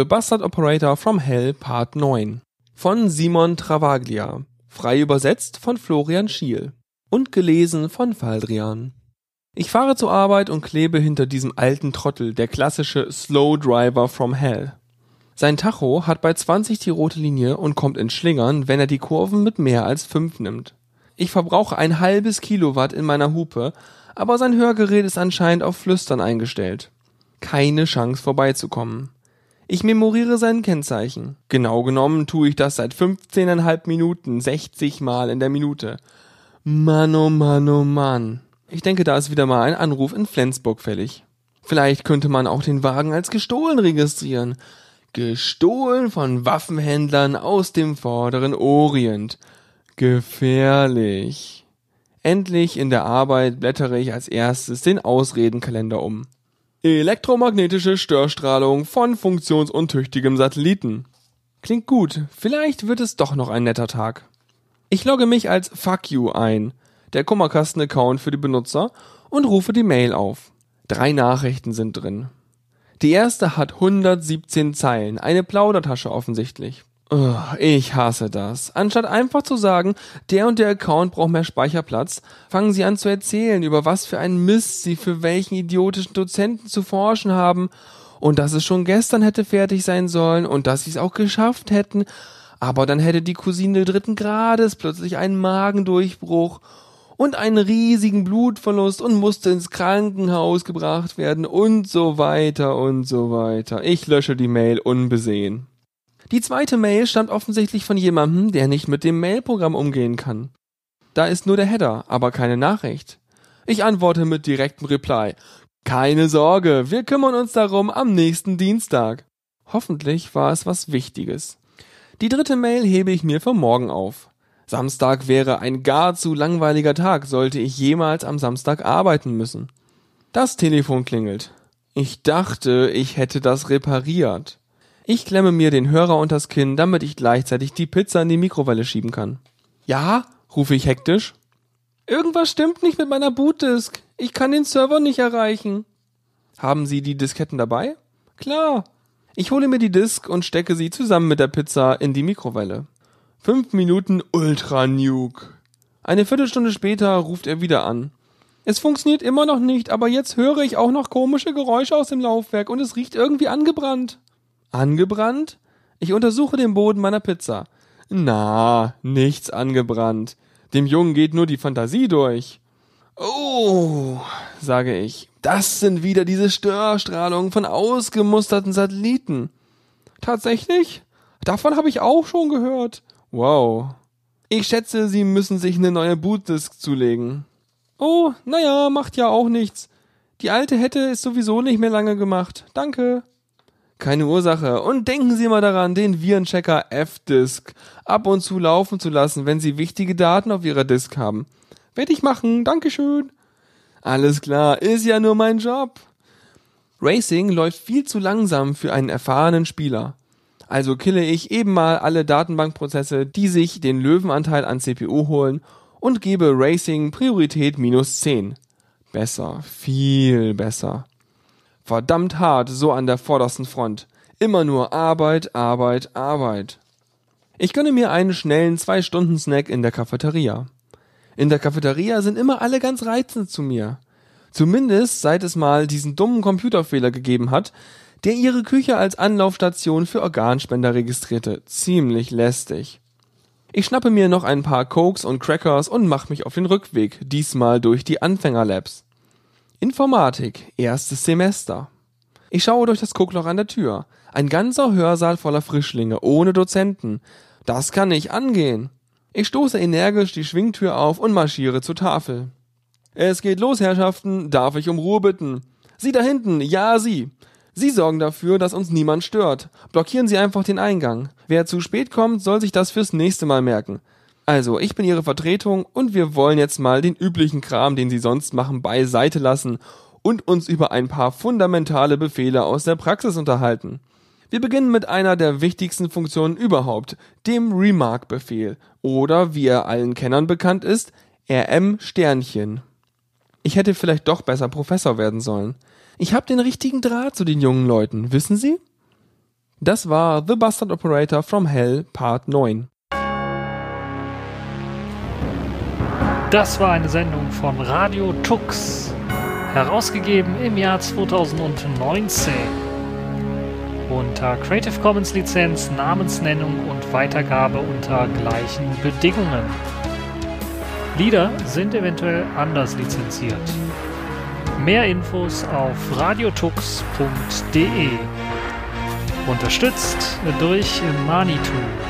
The Bastard Operator from Hell Part 9 von Simon Travaglia, frei übersetzt von Florian Schiel und gelesen von Faldrian. Ich fahre zur Arbeit und klebe hinter diesem alten Trottel, der klassische Slow Driver from Hell. Sein Tacho hat bei 20 die rote Linie und kommt in Schlingern, wenn er die Kurven mit mehr als 5 nimmt. Ich verbrauche ein halbes Kilowatt in meiner Hupe, aber sein Hörgerät ist anscheinend auf Flüstern eingestellt. Keine Chance vorbeizukommen. Ich memoriere sein Kennzeichen. Genau genommen tue ich das seit 15,5 Minuten, 60 Mal in der Minute. Mann, oh Mann, oh Mann. Ich denke, da ist wieder mal ein Anruf in Flensburg fällig. Vielleicht könnte man auch den Wagen als gestohlen registrieren. Gestohlen von Waffenhändlern aus dem vorderen Orient. Gefährlich. Endlich in der Arbeit blättere ich als erstes den Ausredenkalender um. Elektromagnetische Störstrahlung von funktionsuntüchtigem Satelliten. Klingt gut, vielleicht wird es doch noch ein netter Tag. Ich logge mich als Fuck You ein, der Kummerkasten-Account für die Benutzer, und rufe die Mail auf. Drei Nachrichten sind drin. Die erste hat 117 Zeilen, eine Plaudertasche offensichtlich. Ich hasse das. Anstatt einfach zu sagen, der und der Account braucht mehr Speicherplatz, fangen sie an zu erzählen, über was für einen Mist sie für welchen idiotischen Dozenten zu forschen haben und dass es schon gestern hätte fertig sein sollen und dass sie es auch geschafft hätten, aber dann hätte die Cousine dritten Grades plötzlich einen Magendurchbruch und einen riesigen Blutverlust und musste ins Krankenhaus gebracht werden und so weiter und so weiter. Ich lösche die Mail unbesehen. Die zweite Mail stammt offensichtlich von jemandem, der nicht mit dem Mailprogramm umgehen kann. Da ist nur der Header, aber keine Nachricht. Ich antworte mit direktem Reply. Keine Sorge, wir kümmern uns darum am nächsten Dienstag. Hoffentlich war es was Wichtiges. Die dritte Mail hebe ich mir für morgen auf. Samstag wäre ein gar zu langweiliger Tag, sollte ich jemals am Samstag arbeiten müssen. Das Telefon klingelt. Ich dachte, ich hätte das repariert. Ich klemme mir den Hörer unters Kinn, damit ich gleichzeitig die Pizza in die Mikrowelle schieben kann. Ja, rufe ich hektisch. Irgendwas stimmt nicht mit meiner Bootdisk. Ich kann den Server nicht erreichen. Haben Sie die Disketten dabei? Klar. Ich hole mir die Disk und stecke sie zusammen mit der Pizza in die Mikrowelle. Fünf Minuten Ultra Nuke. Eine Viertelstunde später ruft er wieder an. Es funktioniert immer noch nicht, aber jetzt höre ich auch noch komische Geräusche aus dem Laufwerk und es riecht irgendwie angebrannt. Angebrannt? Ich untersuche den Boden meiner Pizza. Na, nichts angebrannt. Dem Jungen geht nur die Fantasie durch. Oh, sage ich. Das sind wieder diese Störstrahlungen von ausgemusterten Satelliten. Tatsächlich? Davon habe ich auch schon gehört. Wow. Ich schätze, Sie müssen sich eine neue Bootdisk zulegen. Oh, naja, macht ja auch nichts. Die alte hätte es sowieso nicht mehr lange gemacht. Danke. Keine Ursache. Und denken Sie mal daran, den Virenchecker F-Disk ab und zu laufen zu lassen, wenn Sie wichtige Daten auf Ihrer Disk haben. Werde ich machen. Dankeschön. Alles klar, ist ja nur mein Job. Racing läuft viel zu langsam für einen erfahrenen Spieler. Also kille ich eben mal alle Datenbankprozesse, die sich den Löwenanteil an CPU holen und gebe Racing Priorität minus 10. Besser, viel besser. Verdammt hart, so an der vordersten Front. Immer nur Arbeit, Arbeit, Arbeit. Ich gönne mir einen schnellen Zwei-Stunden-Snack in der Cafeteria. In der Cafeteria sind immer alle ganz reizend zu mir. Zumindest seit es mal diesen dummen Computerfehler gegeben hat, der ihre Küche als Anlaufstation für Organspender registrierte. Ziemlich lästig. Ich schnappe mir noch ein paar Cokes und Crackers und mache mich auf den Rückweg, diesmal durch die Anfängerlabs. Informatik, erstes Semester. Ich schaue durch das Guckloch an der Tür. Ein ganzer Hörsaal voller Frischlinge, ohne Dozenten. Das kann nicht angehen. Ich stoße energisch die Schwingtür auf und marschiere zur Tafel. Es geht los, Herrschaften. Darf ich um Ruhe bitten? Sie da hinten, ja, Sie. Sie sorgen dafür, dass uns niemand stört. Blockieren Sie einfach den Eingang. Wer zu spät kommt, soll sich das fürs nächste Mal merken. Also, ich bin Ihre Vertretung und wir wollen jetzt mal den üblichen Kram, den Sie sonst machen, beiseite lassen und uns über ein paar fundamentale Befehle aus der Praxis unterhalten. Wir beginnen mit einer der wichtigsten Funktionen überhaupt, dem Remark-Befehl oder wie er allen Kennern bekannt ist, RM Sternchen. Ich hätte vielleicht doch besser Professor werden sollen. Ich habe den richtigen Draht zu den jungen Leuten, wissen Sie? Das war The Bastard Operator from Hell Part 9. Das war eine Sendung von Radio Tux, herausgegeben im Jahr 2019. Unter Creative Commons Lizenz, Namensnennung und Weitergabe unter gleichen Bedingungen. Lieder sind eventuell anders lizenziert. Mehr Infos auf radiotux.de. Unterstützt durch Manitou.